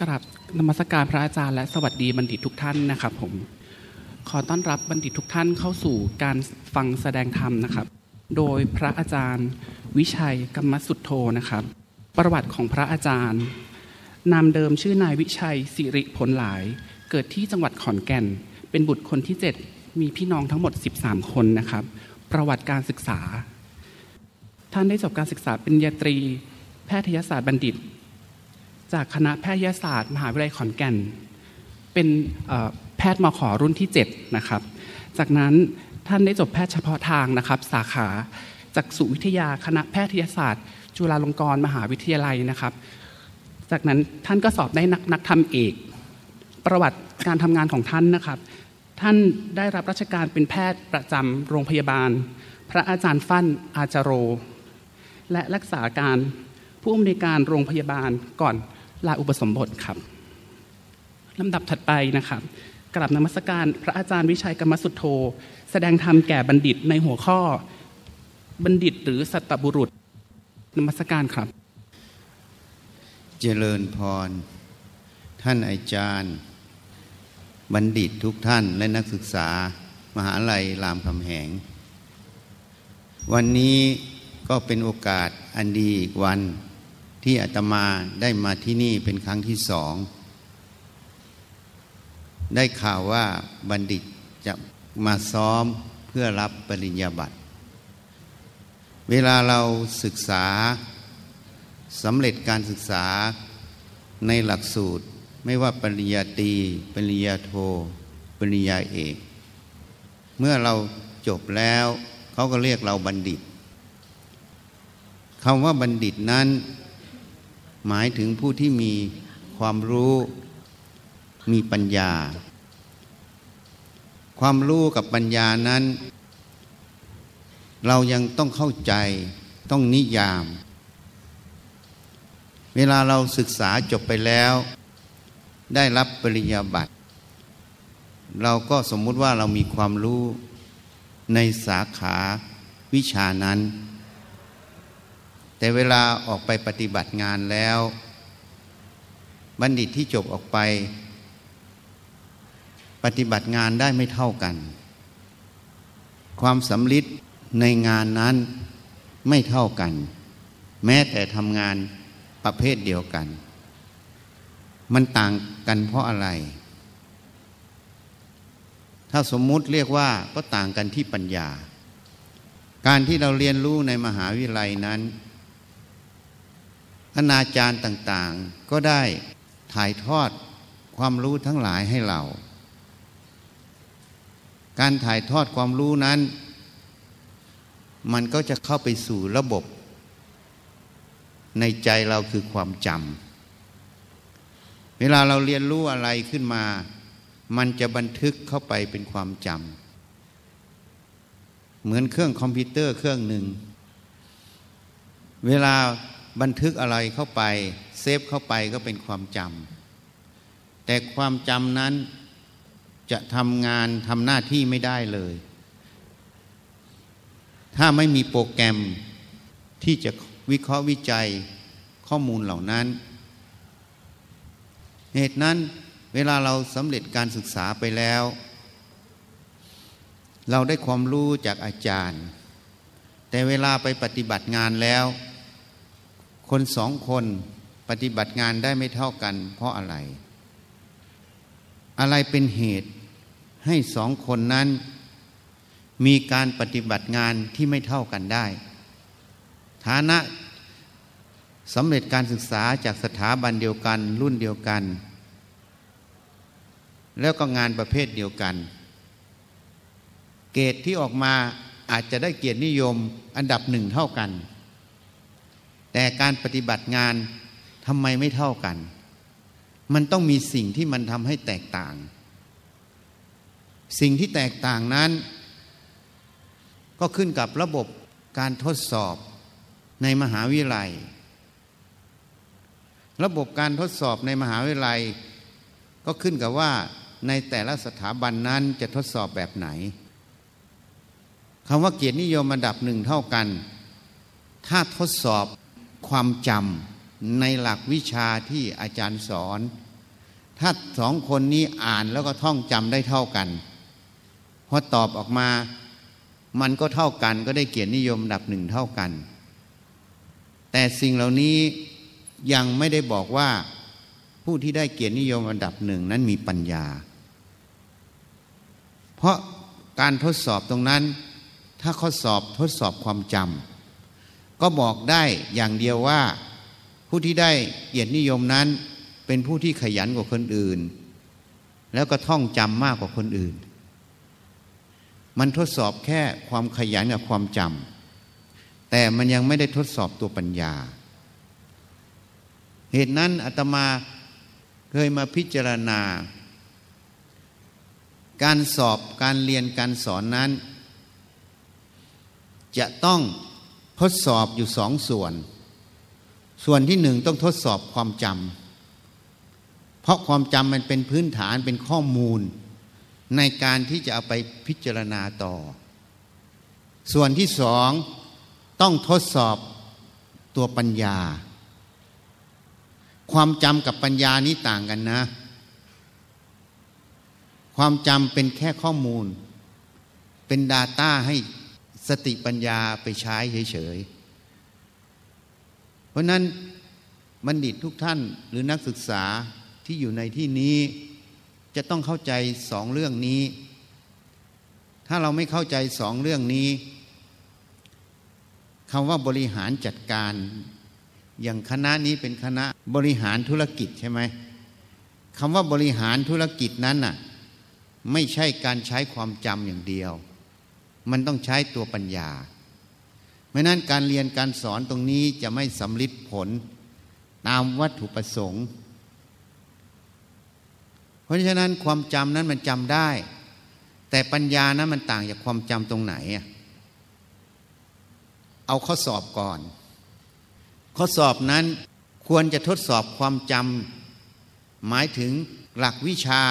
กราบนมัสการพระอาจารย์และสวัสดีบัณฑิตทุกท่านนะครับผมขอต้อนรับบัณฑิตทุกท่านเข้าสู่การฟังแสดงธรรมนะครับ โดยพระอาจารย์ วิชัยกรรมสุทโธนะครับ ประวัติของพระอาจารย์ นามเดิมชื่อนายวิชัยสิริผลหลาย เกิดที่จังหวัดขอนแก่น เป็นบุตรคนที่ 7 มีพี่น้องทั้งหมด 13 คนนะครับ ประวัติการศึกษา ท่านได้จบการศึกษาเป็นญาตรี แพทยศาสตร์บัณฑิต จากคณะแพทยศาสตร์ มหาวิทยาลัยขอนแก่น เป็นแพทย์มขอรุ่นที่ 7 นะครับ จากนั้นท่านได้จบแพทย์เฉพาะทางนะครับ สาขาจากสุวิทยาคณะแพทยศาสตร์ จุฬาลงกรณ์มหาวิทยาลัยนะครับ จากนั้นท่านก็สอบได้นักนักธรรมเอก ประวัติการทำงานของท่านนะครับ ท่านได้รับราชการเป็นแพทย์ประจำโรงพยาบาล พระอาจารย์ฟั่นอาจาโร และรักษาการผู้อำนวยการโรงพยาบาลก่อน ลาอุปสมบทครับลำดับถัดไปนะครับกราบนมัสการพระอาจารย์วิชัยกรรมสุทโธ แสดงธรรมแก่บัณฑิตในหัวข้อบัณฑิตหรือสัตบุรุษนมัสการครับ เจริญพร ท่านอาจารย์ บัณฑิตทุกท่านและนักศึกษา มหาลัยรามคำแหง วันนี้ก็เป็นโอกาสอันดีอีกวัน ที่อาตมาได้มาที่นี่เป็นครั้งที่สอง ได้ข่าวว่าบัณฑิตจะมาซ้อมเพื่อรับปริญญาบัตร เวลาเราศึกษาสำเร็จการศึกษาในหลักสูตรไม่ว่าปริญญาตรีปริญญาโท ปริญญาเอก เมื่อเราจบแล้วเขาก็เรียกเราบัณฑิตคำว่าบัณฑิตนั้น หมายถึงผู้ที่มีความรู้มีปัญญา ความรู้กับปัญญานั้น เรายังต้องเข้าใจต้องนิยาม เวลาเราศึกษาจบไปแล้ว ได้รับปริญญาบัตร เราก็สมมุติว่าเรามีความรู้ในสาขาวิชานั้น แต่เวลาออกไปปฏิบัติงานแล้ว บัณฑิตที่จบออกไป ปฏิบัติงานได้ไม่เท่ากัน ความสำลิดในงานนั้นไม่เท่ากัน แม้แต่ทำงานประเภทเดียวกัน มันต่างกันเพราะอะไร ถ้าสมมุติเรียกว่าก็ต่างกันที่ปัญญา การที่เราเรียนรู้ในมหาวิทยาลัยนั้น คณาจารย์ต่างๆ ก็ได้ถ่ายทอดความรู้ทั้งหลายให้เรา การถ่ายทอดความรู้นั้น มันก็จะเข้าไปสู่ระบบ ในใจเราคือความจำ เวลาเราเรียนรู้อะไรขึ้นมา มันจะบันทึกเข้าไปเป็นความจำ เหมือนเครื่องคอมพิวเตอร์เครื่องหนึ่ง เวลา บันทึกอะไรเข้าไป เซฟเข้าไปก็เป็นความจำแต่ความจำนั้นจะทำงานทำหน้าที่ไม่ได้เลย ถ้าไม่มีโปรแกรมที่จะวิเคราะห์วิจัยข้อมูลเหล่านั้น เหตุนั้นเวลาเราสำเร็จการศึกษาไปแล้ว เราได้ความรู้จากอาจารย์ แต่เวลาไปปฏิบัติงานแล้ว คนสองคนปฏิบัติงานได้ไม่เท่ากัน เพราะอะไร อะไรเป็นเหตุให้สองคนนั้น มีการปฏิบัติงานที่ไม่เท่ากันได้ ฐานะสำเร็จการศึกษาจากสถาบันเดียวกัน รุ่นเดียวกัน แล้วก็งานประเภทเดียวกัน เกรดที่ออกมาอาจจะได้เกียรตินิยมอันดับหนึ่งเท่ากัน แต่การปฏิบัติงานทำไมไม่เท่ากัน มันต้องมีสิ่งที่มันทำให้แตกต่าง สิ่งที่แตกต่างนั้น ก็ขึ้นกับระบบการทดสอบในมหาวิทยาลัย ระบบการทดสอบในมหาวิทยาลัย ก็ขึ้นกับว่าในแต่ละสถาบันนั้นจะทดสอบแบบไหนคำว่าเกียรตินิยมระดับหนึ่งเท่ากัน ถ้าทดสอบ ความจำในหลักวิชาที่อาจารย์สอน ถ้าสองคนนี้อ่านแล้วก็ท่องจำได้เท่ากันพอตอบออกมามันก็เท่ากันก็ได้เกียรตินิยมดับหนึ่งเท่ากัน แต่สิ่งเหล่านี้ยังไม่ได้บอกว่าผู้ที่ได้เกียรตินิยมอันดับหนึ่งนั้นมีปัญญา เพราะการทดสอบตรงนั้น ถ้าข้อสอบทดสอบความจำ ก็บอกได้อย่างเดียวว่า ผู้ที่ได้เกียรตินิยมนั้น เป็นผู้ที่ขยันกว่าคนอื่น แล้วก็ท่องจำมากกว่าคนอื่น มันทดสอบแค่ความขยันกับความจำแต่มันยังไม่ได้ทดสอบตัวปัญญา เหตุนั้นอาตมาเคยมาพิจารณา การสอบการเรียนการสอนนั้น จะต้อง ทดสอบอยู่สองส่วน ส่วนที่หนึ่งต้องทดสอบความจำเพราะความจำมันเป็นพื้นฐานเป็นข้อมูล ในการที่จะเอาไปพิจารณาต่อ ส่วนที่สองต้องทดสอบตัวปัญญา ความจำกับปัญญานี้ต่างกันนะ ความจำเป็นแค่ข้อมูล เป็น Data ให้ สติปัญญาไปใช้เฉยๆ เพราะนั้นบัณฑิตทุกท่านหรือนักศึกษาที่อยู่ในที่นี้จะต้องเข้าใจสองเรื่องนี้ ถ้าเราไม่เข้าใจสองเรื่องนี้คำว่าบริหารจัดการ อย่างคณะนี้เป็นคณะบริหารธุรกิจใช่ไหมคำว่าบริหารธุรกิจนั้นน่ะไม่ใช่การใช้ความจำอย่างเดียว มันต้องใช้ตัวปัญญา ไม่นั้นการเรียนการสอนตรงนี้จะไม่สำลิดผลตามวัตถุประสงค์ เพราะฉะนั้นความจำนั้นมันจำได้ แต่ปัญญานั้นมันต่างจากความจำตรงไหน เอาข้อสอบก่อน ข้อสอบนั้นควรจะทดสอบความจำหมายถึงหลักวิชา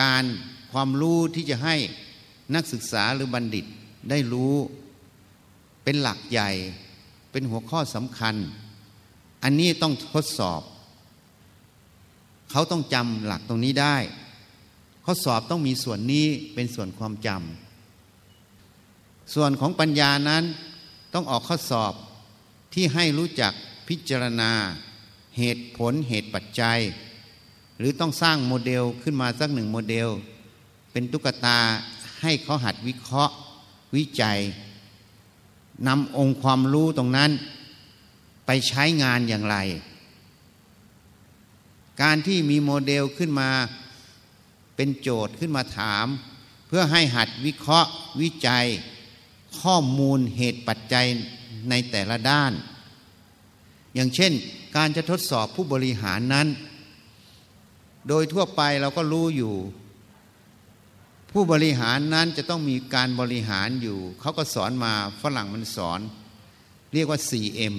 การความรู้ที่จะให้นักศึกษาหรือบัณฑิต ได้รู้เป็นหลักใหญ่ เป็นหัวข้อสำคัญ อันนี้ต้องทดสอบ เขาต้องจำหลักตรงนี้ได้ ข้อสอบต้องมีส่วนนี้เป็นส่วนความจำส่วนของปัญญานั้นต้องออกข้อสอบที่ให้รู้จักพิจารณา เหตุผลเหตุปัจจัย หรือต้องสร้างโมเดลขึ้นมาสักหนึ่งโมเดล เป็นตุ๊กตาให้เขาหัดวิเคราะห์ วิจัยนำองค์ความรู้ตรงนั้น ไปใช้งานอย่างไร การที่มีโมเดลขึ้นมาเป็นโจทย์ขึ้นมาถาม เพื่อให้หัดวิเคราะห์วิจัย ข้อมูลเหตุปัจจัยในแต่ละด้าน อย่างเช่น การจะทดสอบผู้บริหารนั้น โดยทั่วไปเราก็รู้อยู่ ผู้บริหารนั้นจะต้องมีการบริหารอยู่ เขาก็สอนมาฝรั่งมันสอน เรียกว่า 4M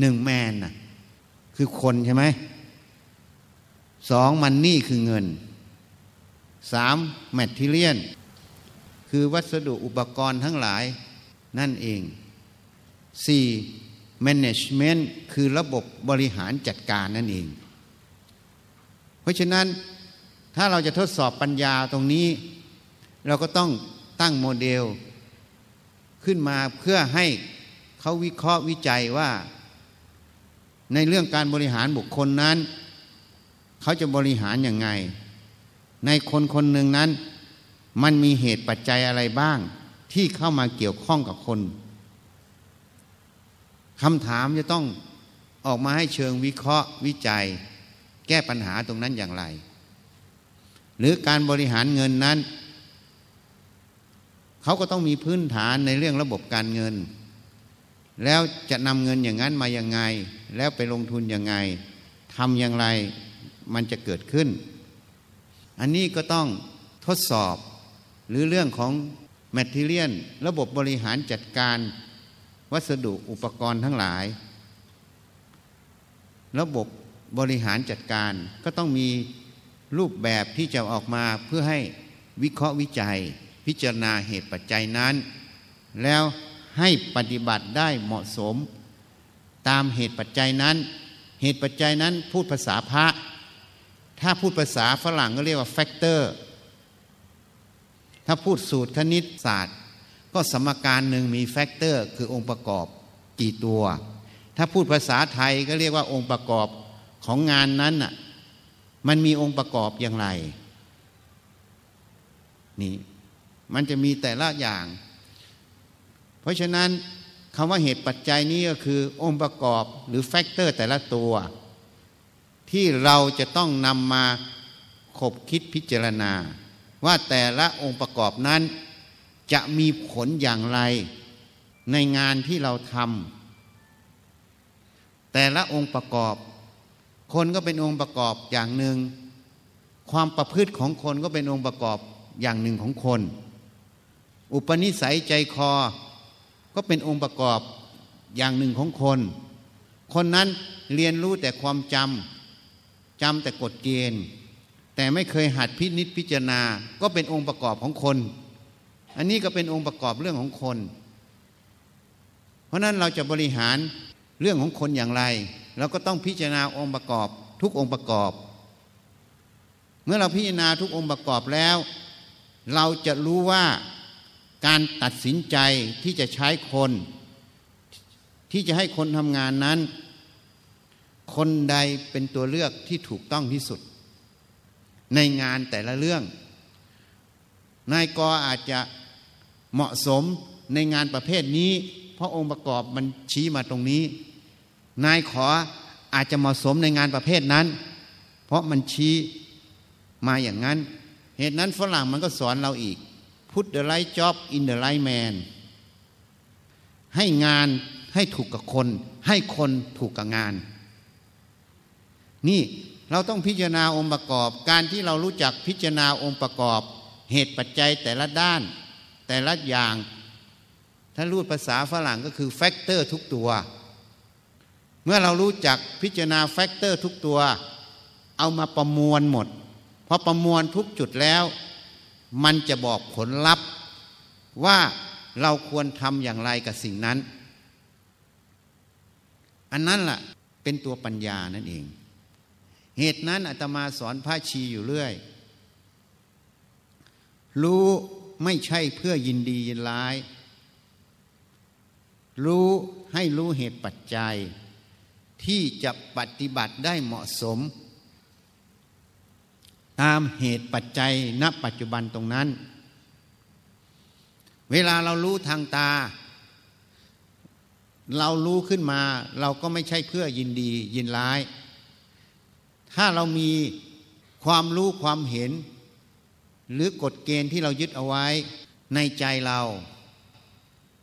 หนึ่งแมนนะคือคนใช่ไหมสองมันนี่คือเงินสามแมททิเลียนคือวัสดุอุปกรณ์ทั้งหลายนั่นเองสี่ management คือระบบบริหารจัดการนั่นเอง เพราะฉะนั้น ถ้าเราจะทดสอบปัญญาตรงนี้ เราก็ต้องตั้งโมเดล ขึ้นมาเพื่อให้เขาวิเคราะห์วิจัยว่า ในเรื่องการบริหารบุคคลนั้น เขาจะบริหารอย่างไง ในคนคนหนึ่งนั้น มันมีเหตุปัจจัยอะไรบ้าง ที่เข้ามาเกี่ยวข้องกับคนคำถามจะต้องออกมาให้เชิงวิเคราะห์วิจัย แก้ปัญหาตรงนั้นอย่างไร หรือการบริหารเงินนั้น เขาก็ต้องมีพื้นฐานในเรื่องระบบการเงิน แล้วจะนำเงินอย่างนั้นมาอย่างไง แล้วไปลงทุนอย่างไงทำอย่างไรมันจะเกิดขึ้น อันนี้ก็ต้องทดสอบหรือเรื่องของแมทเทียนระบบบริหารจัดการ วัสดุอุปกรณ์ทั้งหลาย ระบบบริหารจัดการก็ต้องมี รูปแบบที่จะออกมาเพื่อให้วิเคราะห์วิจัย พิจารณาเหตุปัจจัยนั้น แล้วให้ปฏิบัติได้เหมาะสม ตามเหตุปัจจัยนั้น เหตุปัจจัยนั้นพูดภาษาพระ ถ้าพูดภาษาฝรั่งก็เรียกว่า factor ถ้าพูดสูตรคณิตศาสตร์ ก็สมการหนึ่งมี factor คือองค์ประกอบกี่ตัว ถ้าพูดภาษาไทยก็เรียกว่าองค์ประกอบของงานนั้นน่ะ มันมีองค์ประกอบอย่างไร นี่ มันจะมีแต่ละอย่าง เพราะฉะนั้นคำว่าเหตุปัจจัยนี้ก็คือองค์ประกอบหรือแฟกเตอร์แต่ละตัว ที่เราจะต้องนำมาคบคิดพิจารณา ว่าแต่ละองค์ประกอบนั้น จะมีผลอย่างไร ในงานที่เราทำแต่ละองค์ประกอบ คนก็เป็นองค์ประกอบอย่างหนึ่ง ความประพฤติของคนก็เป็นองค์ประกอบอย่างหนึ่งของคน อุปนิสัยใจคอ ก็เป็นองค์ประกอบอย่างหนึ่งของคน คนนั้นเรียนรู้แต่ความจำจำแต่กฎเกณฑ์ แต่ไม่เคยหัดพินิจพิจารณา ก็เป็นองค์ประกอบของคน อันนี้ก็เป็นองค์ประกอบเรื่องของคน เพราะนั้นเราจะบริหารเรื่องของคนอย่างไร เราก็ต้องพิจารณาองค์ประกอบ ทุกองค์ประกอบ เมื่อเราพิจารณาทุกองค์ประกอบแล้ว เราจะรู้ว่าการตัดสินใจที่จะใช้คน ที่จะให้คนทำงานนั้น คนใดเป็นตัวเลือกที่ถูกต้องที่สุด ในงานแต่ละเรื่อง นายกอาจจะเหมาะสมในงานประเภทนี้ เพราะองค์ประกอบมันชี้มาตรงนี้ นายขออาจจะเหมาะสมในงานประเภทนั้น เพราะมันชี้มาอย่างนั้น เหตุนั้นฝรั่งมันก็สอนเราอีก put the right job in the right man ให้งานให้ถูกกับคน ให้คนถูกกับงาน นี่เราต้องพิจารณาองค์ประกอบ การที่เรารู้จักพิจารณาองค์ประกอบ เหตุปัจจัยแต่ละด้าน แต่ละอย่าง ถ้าพูดภาษาฝรั่งก็คือ factor ทุกตัว เมื่อเรารู้จักพิจารณา factor ทุกตัว เอามาประมวลหมดพอประมวลทุกจุดแล้ว มันจะบอกผลลัพธ์ ว่าเราควรทำอย่างไรกับสิ่งนั้น อันนั้นล่ะเป็นตัวปัญญานั่นเอง เหตุนั้นอาตมาสอนพระชีอยู่เรื่อย รู้ไม่ใช่เพื่อยินดียินร้าย รู้ให้รู้เหตุปัจจัย ที่จะปฏิบัติได้เหมาะสม ตามเหตุปัจจัยณปัจจุบันตรงนั้น เวลาเรารู้ทางตา เรารู้ขึ้นมา เราก็ไม่ใช่เพื่อยินดียินร้าย ถ้าเรามีความรู้ความเห็น หรือกฎเกณฑ์ที่เรายึดเอาไว้ในใจเรา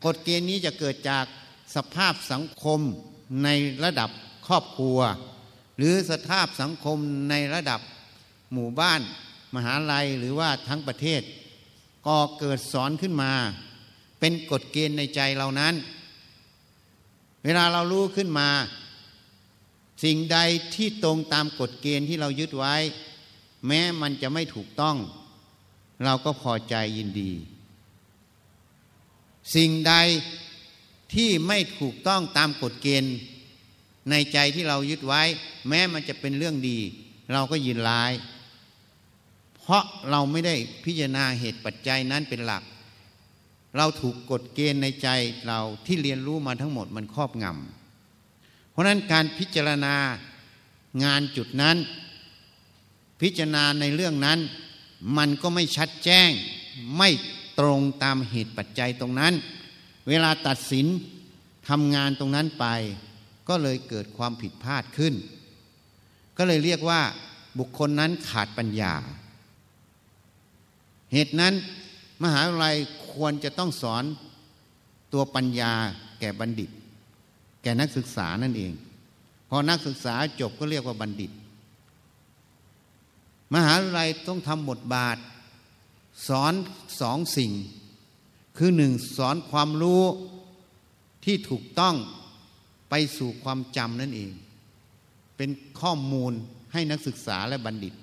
กฎเกณฑ์นี้จะเกิดจากสภาพสังคมในระดับ ครอบครัว หรือสภาพสังคมในระดับหมู่บ้าน มหาลัยหรือว่าทั้งประเทศก็เกิดสอนขึ้นมา เป็นกฎเกณฑ์ในใจเรานั้น เวลาเรารู้ขึ้นมา สิ่งใดที่ตรงตามกฎเกณฑ์ที่เรายึดไว้ แม้มันจะไม่ถูกต้อง เราก็พอใจยินดี สิ่งใดที่ไม่ถูกต้องตามกฎเกณฑ์ ในใจที่เรายึดไว้ แม้มันจะเป็นเรื่องดี เราก็ยินร้าย เพราะเราไม่ได้พิจารณาเหตุปัจจัยนั้นเป็นหลัก เราถูกกฎเกณฑ์ในใจเราที่เรียนรู้มาทั้งหมดมันครอบงำเพราะนั้นการพิจารณางานจุดนั้น พิจารณาในเรื่องนั้น มันก็ไม่ชัดแจ้ง ไม่ตรงตามเหตุปัจจัยตรงนั้น เวลาตัดสินทำงานตรงนั้นไป ก็เลยเกิดความผิดพลาดขึ้น ก็เลยเรียกว่าบุคคลนั้นขาดปัญญา เหตุนั้นมหาวิทยาลัยควรจะต้องสอนตัวปัญญาแก่บัณฑิต แก่นักศึกษานั่นเอง พอนักศึกษาจบก็เรียกว่าบัณฑิต มหาวิทยาลัยต้องทำบทบาท สอนสองสิ่ง คือหนึ่งสอนความรู้ที่ถูกต้อง ไปสู่ความจำนั่นเอง เป็นข้อมูลให้นักศึกษาและบัณฑิต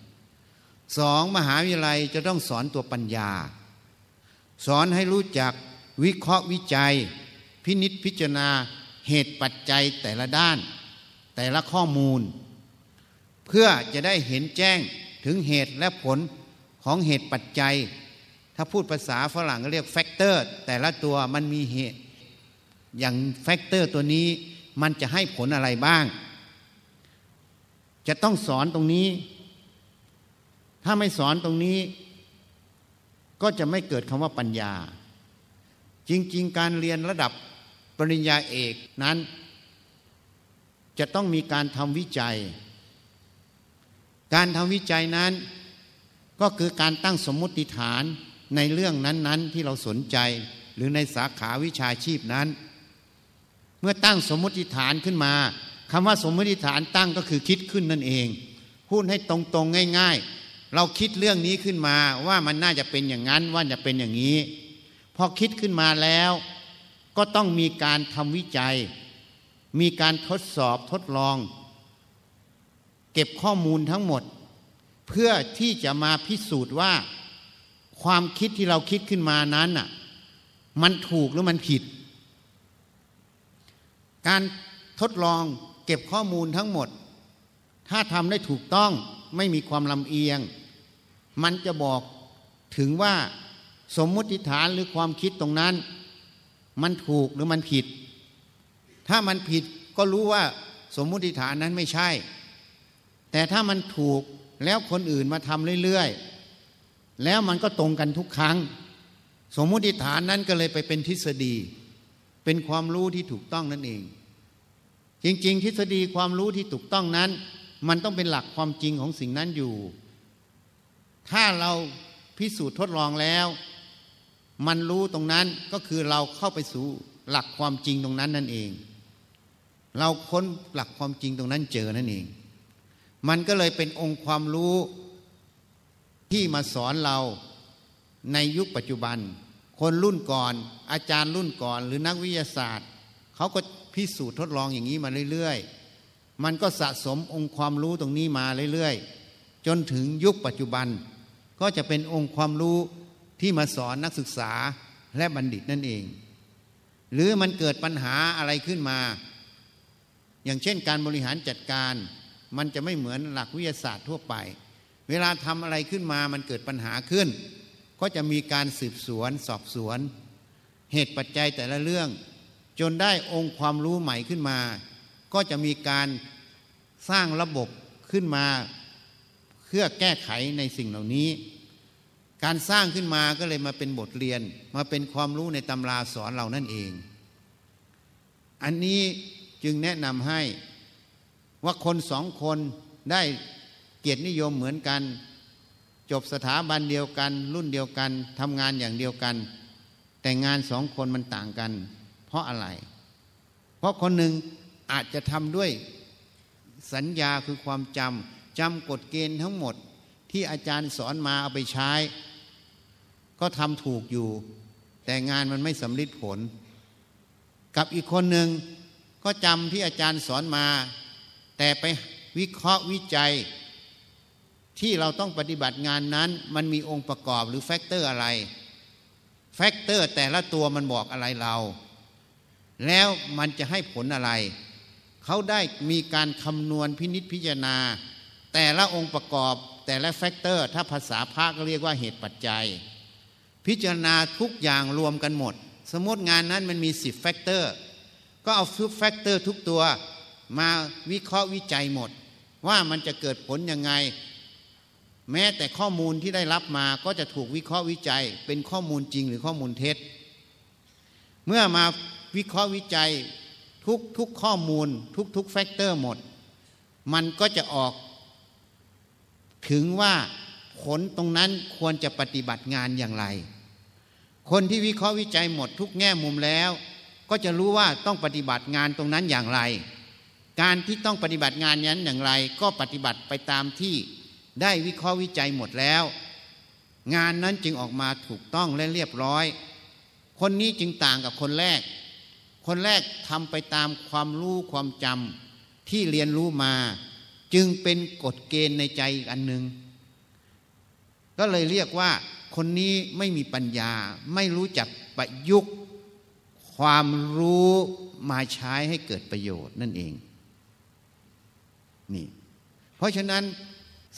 สองมหาวิทยาลัยจะต้องสอนตัวปัญญา สอนให้รู้จักวิเคราะห์วิจัย พินิจพิจารณาเหตุปัจจัยแต่ละด้าน แต่ละข้อมูล เพื่อจะได้เห็นแจ้งถึงเหตุและผลของเหตุปัจจัย ถ้าพูดภาษาฝรั่งก็เรียก factor แต่ละตัวมันมีเหตุ อย่าง factor ตัวนี้ มันจะให้ผลอะไรบ้าง จะต้องสอนตรงนี้ ถ้าไม่สอนตรงนี้ ก็จะไม่เกิดคำว่าปัญญา จริง ๆ การเรียนระดับปริญญาเอกนั้น จะต้องมีการทำวิจัย การทำวิจัยนั้น ก็คือการตั้งสมมติฐานในเรื่องนั้น ๆ ที่เราสนใจหรือในสาขาวิชาชีพนั้น มื่อตั้งสมมติฐานขึ้นมาคำว่าสมมติฐานตั้งก็คือคิดขึ้นนั่นเอง พูดให้ตรงๆง่าย ๆ เราคิดเรื่องนี้ขึ้นมาว่ามันน่าจะเป็นอย่างนั้นว่าจะเป็นอย่างนี้ พอคิดขึ้นมาแล้ว ก็ต้องมีการทำวิจัย มีการทดสอบทดลอง เก็บข้อมูลทั้งหมด เพื่อที่จะมาพิสูจน์ว่า ความคิดที่เราคิดขึ้นมานั้นน่ะมันถูกหรือมันผิด การทดลองเก็บข้อมูลทั้งหมด ถ้าทำได้ถูกต้องไม่มีความลำเอียง มันจะบอกถึงว่าสมมติฐานหรือความคิดตรงนั้น มันถูกหรือมันผิด ถ้ามันผิดก็รู้ว่าสมมุติฐานนั้นไม่ใช่ แต่ถ้ามันถูกแล้วคนอื่นมาทำเรื่อยๆ แล้วมันก็ตรงกันทุกครั้ง สมมุติฐานนั้นก็เลยไปเป็นทฤษฎี เป็นความรู้ที่ถูกต้องนั่นเอง จริง ๆ ทฤษฎีความรู้ที่ถูกต้องนั้น มันต้องเป็นหลักความจริงของสิ่งนั้นอยู่ ถ้าเราพิสูจน์ทดลองแล้ว มันรู้ตรงนั้นก็คือเราเข้าไปสู่หลักความจริงตรงนั้นนั่นเอง เราค้นหลักความจริงตรงนั้นเจอนั่นเอง มันก็เลยเป็นองค์ความรู้ที่มาสอนเราในยุคปัจจุบัน คนรุ่นก่อน อาจารย์รุ่นก่อน หรือนักวิทยาศาสตร์เขาก็พิสูจน์ทดลองอย่างนี้มาเรื่อยๆ มันก็สะสมองค์ความรู้ตรงนี้มาเรื่อยๆ จนถึงยุคปัจจุบัน ก็จะเป็นองค์ความรู้ที่มาสอนนักศึกษาและบัณฑิตนั่นเอง หรือมันเกิดปัญหาอะไรขึ้นมา อย่างเช่นการบริหารจัดการ มันจะไม่เหมือนหลักวิทยาศาสตร์ทั่วไป เวลาทำอะไรขึ้นมามันเกิดปัญหาขึ้น ก็จะมีการสืบสวนสอบสวน เหตุปัจจัยแต่ละเรื่อง จนได้องค์ความรู้ใหม่ขึ้นมา ก็จะมีการสร้างระบบขึ้นมาเพื่อแก้ไขในสิ่งเหล่านี้ การสร้างขึ้นมาก็เลยมาเป็นบทเรียนมาเป็นความรู้ในตำราสอนเรานั่นเอง อันนี้จึงแนะนำให้ว่าคนสองคนได้เกียรตินิยมเหมือนกัน จบสถาบันเดียวกัน รุ่นเดียวกันทำงานอย่างเดียวกัน แต่งานสองคนมันต่างกัน เพราะอะไร เพราะคนหนึ่งอาจจะทำด้วยสัญญาคือความจำจำกฎเกณฑ์ทั้งหมดที่อาจารย์สอนมาเอาไปใช้ ก็ทำถูกอยู่ แต่งานมันไม่สัมฤทธิ์ผล กับอีกคนหนึ่งก็จำที่อาจารย์สอนมา แต่ไปวิเคราะห์วิจัย ที่เราต้องปฏิบัติงานนั้น มันมีองค์ประกอบหรือ factor อะไร factor แต่ละตัวมันบอกอะไรเรา แล้วมันจะให้ผลอะไร เขาได้มีการคำนวณพินิจพิจารณา แต่ละองค์ประกอบแต่ละ factor ถ้าภาษาพระเรียกว่าเหตุปัจจัย พิจารณาทุกอย่างรวมกันหมด สมมติงานนั้นมันมีสิบ factor ก็เอาทุก factor ทุกตัวมาวิเคราะห์วิจัยหมด ว่ามันจะเกิดผลยังไง แม้แต่ข้อมูลที่ได้รับมาก็จะถูกวิเคราะห์วิจัย เป็นข้อมูลจริงหรือข้อมูลเท็จ เมื่อมาวิเคราะห์วิจัยทุกทุกข้อมูลทุกทุกแฟกเตอร์หมด มันก็จะออก ถึงว่าผลตรงนั้นควรจะปฏิบัติงานอย่างไร คนที่วิเคราะห์วิจัยหมดทุกแง่มุมแล้ว ก็จะรู้ว่าต้องปฏิบัติงานตรงนั้นอย่างไร การที่ต้องปฏิบัติงานนั้นอย่างไร ก็ปฏิบัติไปตามที่ ได้วิเคราะห์วิจัยหมดแล้ว งานนั้นจึงออกมาถูกต้องและเรียบร้อย คนนี้จึงต่างกับคนแรก คนแรกทำไปตามความรู้ความจำที่เรียนรู้มา จึงเป็นกฎเกณฑ์ในใจอีกอันหนึ่งก็เลยเรียกว่า คนนี้ไม่มีปัญญาไม่รู้จักประยุกต์ ความรู้มาใช้ให้เกิดประโยชน์นั่นเองนี่เพราะฉะนั้น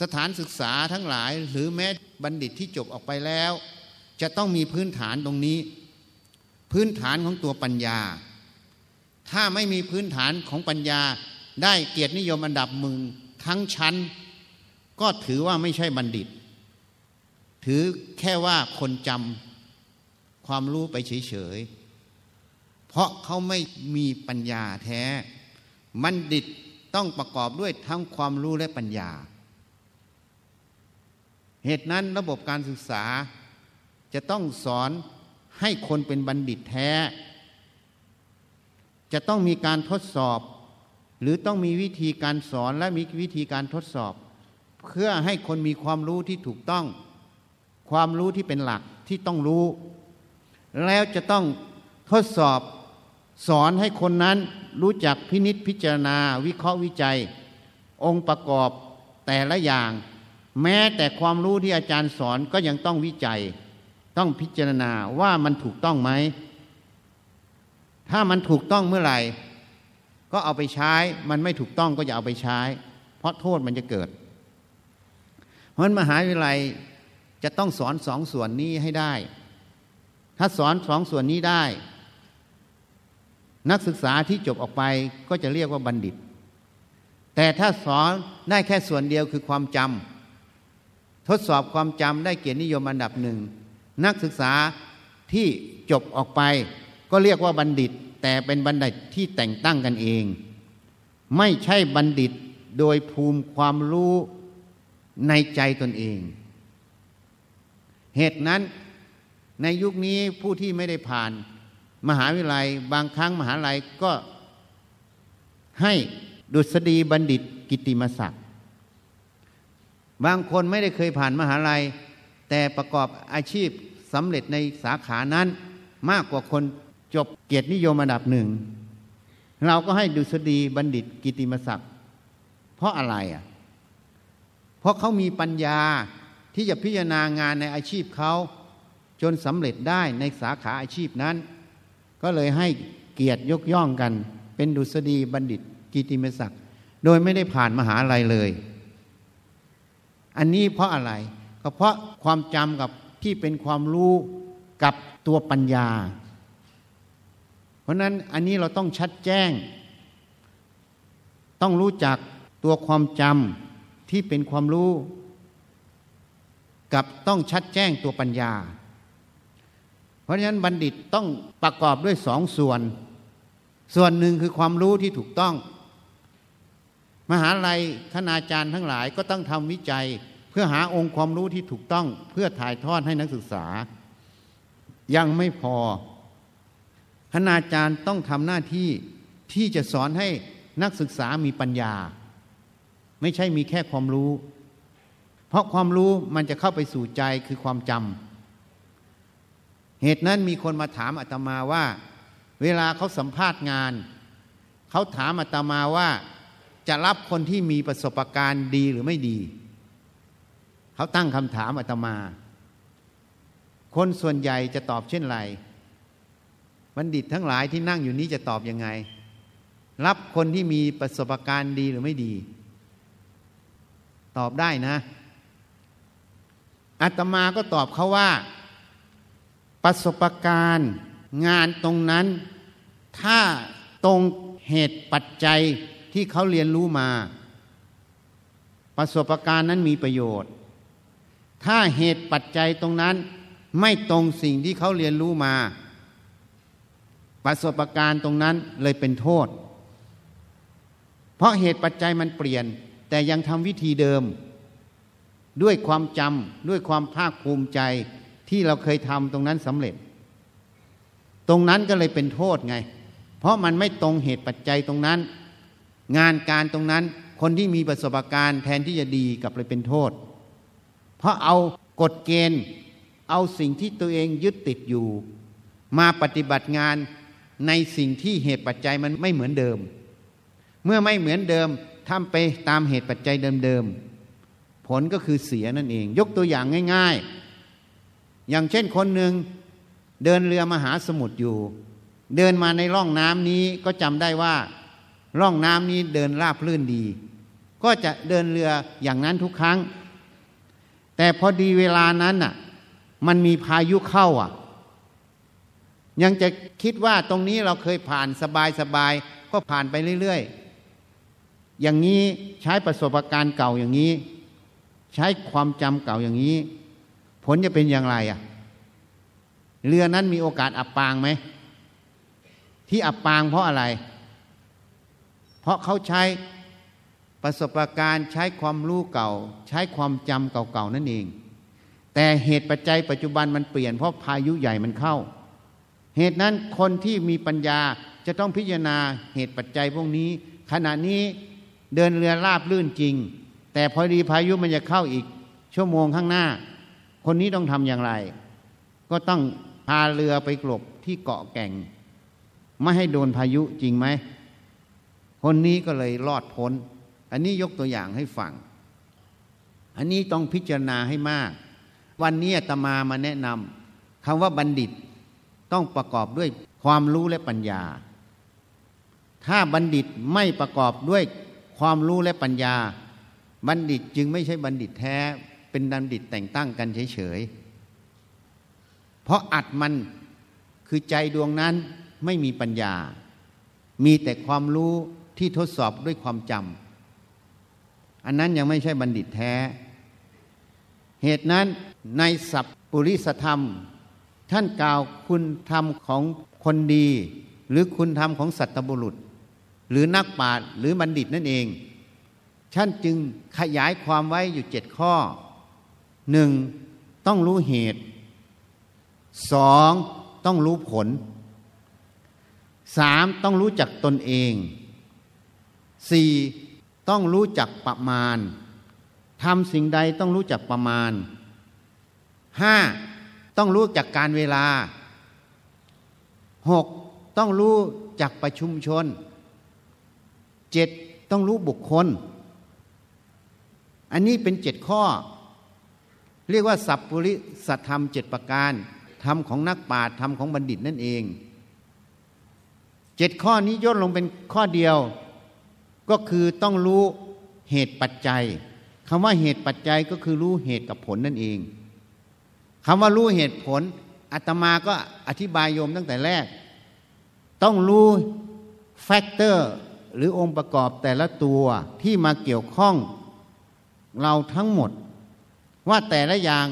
สถานศึกษาทั้งหลายหรือแม้บัณฑิตที่จบออกไปแล้ว จะต้องมีพื้นฐานตรงนี้ พื้นฐานของตัวปัญญา ถ้าไม่มีพื้นฐานของปัญญา ได้เกียรตินิยมอันดับมึงทั้งชั้น ก็ถือว่าไม่ใช่บัณฑิต ถือแค่ว่าคนจำความรู้ไปเฉยๆเพราะเขาไม่มีปัญญาแท้บัณฑิตต้องประกอบด้วยทั้งความรู้และปัญญา เหตุนั้นระบบการศึกษาจะต้องสอนให้คนเป็นบัณฑิตแท้ จะต้องมีการทดสอบ หรือต้องมีวิธีการสอนและมีวิธีการทดสอบ เพื่อให้คนมีความรู้ที่ถูกต้อง ความรู้ที่เป็นหลักที่ต้องรู้ แล้วจะต้องทดสอบสอนให้คนนั้นรู้จักพินิษพิจารณา วิเคราะห์วิจัย องค์ประกอบแต่ละอย่าง แม้แต่ความรู้ที่อาจารย์สอนก็ยังต้องวิจัย ต้องพิจารณาว่ามันถูกต้องไหม ถ้ามันถูกต้องเมื่อไหร่ ก็เอาไปใช้ มันไม่ถูกต้องก็อย่าเอาไปใช้ เพราะโทษมันจะเกิด เพราะมหาวิทยาลัยจะต้องสอนสองส่วนนี้ให้ได้ ถ้าสอนสองส่วนนี้ได้ นักศึกษาที่จบออกไปก็จะเรียกว่าบัณฑิต แต่ถ้าสอนได้แค่ส่วนเดียวคือความจำ ทดสอบความจำได้เกียรตินิยมอันดับหนึ่ง นักศึกษาที่จบออกไป ก็เรียกว่าบัณฑิต แต่เป็นบัณฑิตที่แต่งตั้งกันเอง ไม่ใช่บัณฑิตโดยภูมิความรู้ในใจตนเอง เหตุนั้นในยุคนี้ผู้ที่ไม่ได้ผ่าน มหาวิทยาลัยบางครั้งมหาลัยก็ให้ดุษฎีบัณฑิตกิติมศักดิ์ บางคนไม่ได้เคยผ่านมหาลัย แต่ประกอบอาชีพสำเร็จในสาขานั้น มากกว่าคนจบเกียรตินิยมอันดับหนึ่ง เราก็ให้ดุษฎีบัณฑิตกิติมศักดิ์เพราะอะไรอะ เพราะเขามีปัญญาที่จะพิจารณางานในอาชีพเขาจนสำเร็จได้ในสาขาอาชีพนั้น ก็เลยให้เกียรติยกย่องกัน เป็นดุษฎีบัณฑิตกิติมศักดิ์โดยไม่ได้ผ่านมหาลัยเลย อันนี้เพราะอะไร ก็เพราะความจำกับที่เป็นความรู้กับตัวปัญญา เพราะนั้นอันนี้เราต้องชัดแจ้ง ต้องรู้จักตัวความจำที่เป็นความรู้ กับต้องชัดแจ้งตัวปัญญา เพราะฉะนั้นบัณฑิตต้องประกอบด้วยสองส่วน ส่วนหนึ่งคือความรู้ที่ถูกต้อง มหาลัยคณาจารย์ทั้งหลายก็ต้องทำวิจัย เพื่อหาองค์ความรู้ที่ถูกต้องเพื่อถ่ายทอดให้นักศึกษา ยังไม่พอ คณาจารย์ต้องทำหน้าที่ที่จะสอนให้นักศึกษามีปัญญา ไม่ใช่มีแค่ความรู้ เพราะความรู้มันจะเข้าไปสู่ใจคือความจำเหตุนั้นมีคนมาถามอาตมาว่า เวลาเขาสัมภาษณ์งาน เขาถามอาตมาว่า จะรับคนที่มีประสบการณ์ดีหรือไม่ดี เขาตั้งคำถามอาตมา คนส่วนใหญ่จะตอบเช่นไรบัณฑิตทั้งหลายที่นั่งอยู่นี้จะตอบยังไง รับคนที่มีประสบการณ์ดีหรือไม่ดี ตอบได้นะอาตมาก็ตอบเขาว่า ประสบการณ์งานตรงนั้น ถ้าตรงเหตุปัจจัย ที่เขาเรียนรู้มา ประสบการณ์นั้นมีประโยชน์ ถ้าเหตุปัจจัยตรงนั้นไม่ตรงสิ่งที่เขาเรียนรู้มา ประสบการณ์ตรงนั้นเลยเป็นโทษ เพราะเหตุปัจจัยมันเปลี่ยน แต่ยังทำวิธีเดิม ด้วยความจำด้วยความภาคภูมิใจที่เราเคยทำตรงนั้นสำเร็จ ตรงนั้นก็เลยเป็นโทษไง เพราะมันไม่ตรงเหตุปัจจัยตรงนั้น งานการตรงนั้นคนที่มีประสบการณ์แทนที่จะดีกับเลยเป็นโทษ เพราะเอากฎเกณฑ์เอาสิ่งที่ตัวเองยึดติดอยู่ มาปฏิบัติงานในสิ่งที่เหตุปัจจัยมันไม่เหมือนเดิม เมื่อไม่เหมือนเดิมทำไปตามเหตุปัจจัยเดิมๆผลก็คือเสียนั่นเอง ยกตัวอย่างง่าย ๆ อย่างเช่นคนหนึ่งเดินเรือมาหาสมุทรอยู่ เดินมาในร่องน้ำนี้ก็จำได้ว่า ร่องน้ำนี้เดินราบลื่นดี ก็จะเดินเรืออย่างนั้นทุกครั้ง แต่พอดีเวลานั้นน่ะ มันมีพายุเข้าอะ ยังจะคิดว่าตรงนี้เราเคยผ่านสบายสบายก็ผ่านไปเรื่อย ๆ อย่างนี้ใช้ประสบการณ์เก่าอย่างนี้ ใช้ความจำเก่าอย่างนี้ ผลจะเป็นอย่างไรอะ เรือนั้นมีโอกาสอับปางไหมที่อับปางเพราะอะไร เพราะเขาใช้ประสบการณ์ใช้ความรู้เก่า ใช้ความจำเก่าๆนั่นเอง แต่เหตุปัจจัยปัจจุบันมันเปลี่ยนเพราะพายุใหญ่มันเข้า เหตุนั้นคนที่มีปัญญาจะต้องพิจารณาเหตุปัจจัยพวกนี้ ขณะนี้เดินเรือราบลื่นจริง แต่พอดีพายุมันจะเข้าอีก ชั่วโมงข้างหน้า คนนี้ต้องทำอย่างไร ก็ต้องพาเรือไปกลบที่เกาะแก่ง ไม่ให้โดนพายุจริงไหม คนนี้ก็เลยรอดพ้น อันนี้ยกตัวอย่างให้ฟัง อันนี้ต้องพิจารณาให้มาก วันนี้ตมามาแนะนำคำว่าบัณฑิตต้องประกอบด้วยความรู้และปัญญา ถ้าบัณฑิตไม่ประกอบด้วยความรู้และปัญญา บัณฑิตจึงไม่ใช่บัณฑิตแท้ เป็นบัณฑิตแต่งตั้งกันเฉยๆ เพราะอัดมันคือใจดวงนั้นไม่มีปัญญา มีแต่ความรู้ ที่ทดสอบด้วยความจำอันนั้นยังไม่ใช่บัณฑิตแท้ เหตุนั้นในสัพปุริสธรรม ท่านกล่าวคุณธรรมของคนดี หรือคุณธรรมของสัตบุรุษ หรือนักปราชญ์หรือบัณฑิตนั่นเองท่านจึงขยายความไว้อยู่เจ็ดข้อหนึ่งต้องรู้เหตุสองต้องรู้ผลสามต้องรู้จักตนเอง สี่ต้องรู้จักประมาณทำสิ่งใดต้องรู้จักประมาณห้าต้องรู้จักการเวลาหกต้องรู้จักประชุมชนเจ็ดต้องรู้บุคคล อันนี้เป็นเจ็ดข้อ เรียกว่าสัพปุริสัธรรมเจ็ดประการธรรมของนักปราชญ์ธรรมของบัณฑิตนั่นเองเจ็ดข้อนี้ย่นลงเป็นข้อเดียว ก็คือต้องรู้เหตุปัจจัยคำว่าเหตุปัจจัยก็คือรู้เหตุกับผลนั่นเองคำว่ารู้เหตุผลอาตมาก็อธิบายโยมตั้งแต่แรก ต้องรู้แฟกเตอร์หรือองค์ประกอบแต่ละตัวที่มาเกี่ยวข้องเราทั้งหมด ว่าแต่ละอย่าง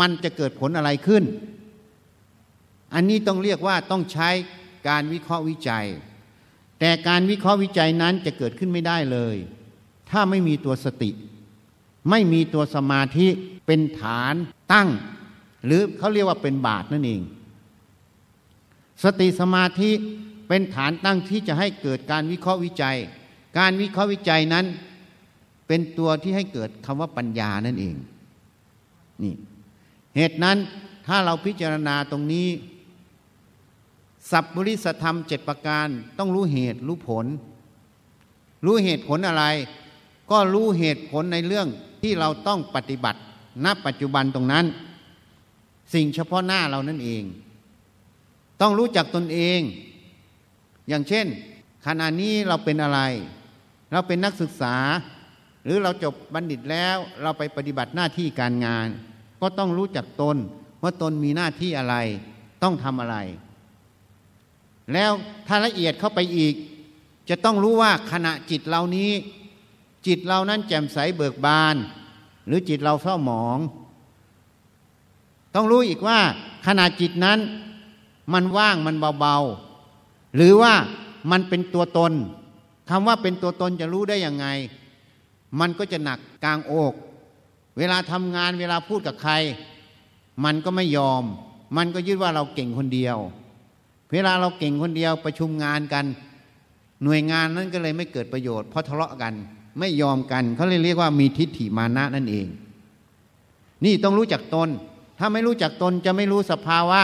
มันจะเกิดผลอะไรขึ้น อันนี้ต้องเรียกว่าต้องใช้การวิเคราะห์วิจัย แต่การวิเคราะห์วิจัยนั้นจะเกิดขึ้นไม่ได้เลย ถ้าไม่มีตัวสติ ไม่มีตัวสมาธิเป็นฐานตั้ง หรือเขาเรียกว่าเป็นบาทนั่นเอง สติสมาธิเป็นฐานตั้งที่จะให้เกิดการวิเคราะห์วิจัย การวิเคราะห์วิจัยนั้น เป็นตัวที่ให้เกิดคำว่าปัญญานั่นเองนี่เหตุนั้นถ้าเราพิจารณาตรงนี้ สัพบริสธรรมเจ็ดประการต้องรู้เหตุรู้ผล รู้เหตุผลอะไร ก็รู้เหตุผลในเรื่องที่เราต้องปฏิบัติ ณ ปัจจุบันตรงนั้น สิ่งเฉพาะหน้าเรานั่นเอง ต้องรู้จักตนเอง อย่างเช่น ขณะนี้เราเป็นอะไร เราเป็นนักศึกษา หรือเราจบบัณฑิตแล้วเราไปปฏิบัติหน้าที่การงาน ก็ต้องรู้จักตนว่าตนมีหน้าที่อะไร ต้องทำอะไร แล้วถ้าละเอียดเข้าไปอีก จะต้องรู้ว่าขณะจิตเรานี้ จิตเรานั้นแจ่มใสเบิกบาน หรือจิตเราเศร้าหมอง ต้องรู้อีกว่าขณะจิตนั้น มันว่างมันเบาๆ หรือว่ามันเป็นตัวตนคำว่าเป็นตัวตนจะรู้ได้ยังไง มันก็จะหนักกลางอก เวลาทำงานเวลาพูดกับใคร มันก็ไม่ยอม มันก็ยึดว่าเราเก่งคนเดียว เวลาเราเก่งคนเดียวประชุมงานกัน หน่วยงานนั้นก็เลยไม่เกิดประโยชน์เพราะทะเลาะกัน ไม่ยอมกันเขาเลยเรียกว่ามีทิฏฐิมานะนั่นเอง นี่ต้องรู้จักตน ถ้าไม่รู้จักตนจะไม่รู้สภาวะ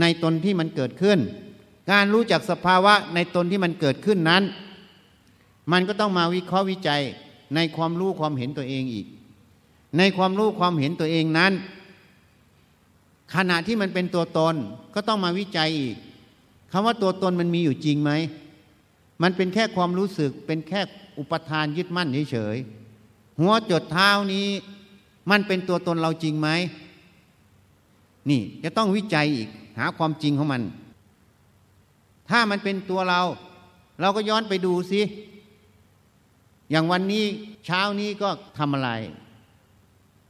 ในตนที่มันเกิดขึ้น การรู้จักสภาวะในตนที่มันเกิดขึ้นนั้น มันก็ต้องมาวิเคราะห์วิจัยในความรู้ความเห็นตัวเองอีก ในความรู้ความเห็นตัวเองนั้น ขณะที่มันเป็นตัวตนก็ต้องมาวิจัยอีกคำว่าตัวตนมันมีอยู่จริงไหม มันเป็นแค่ความรู้สึก เป็นแค่อุปทานยึดมั่นเฉยๆหัวจดเท้านี้ มันเป็นตัวตนเราจริงไหม นี่จะต้องวิจัยอีก หาความจริงของมัน ถ้ามันเป็นตัวเรา เราก็ย้อนไปดูสิ อย่างวันนี้เช้านี้ก็ทำอะไร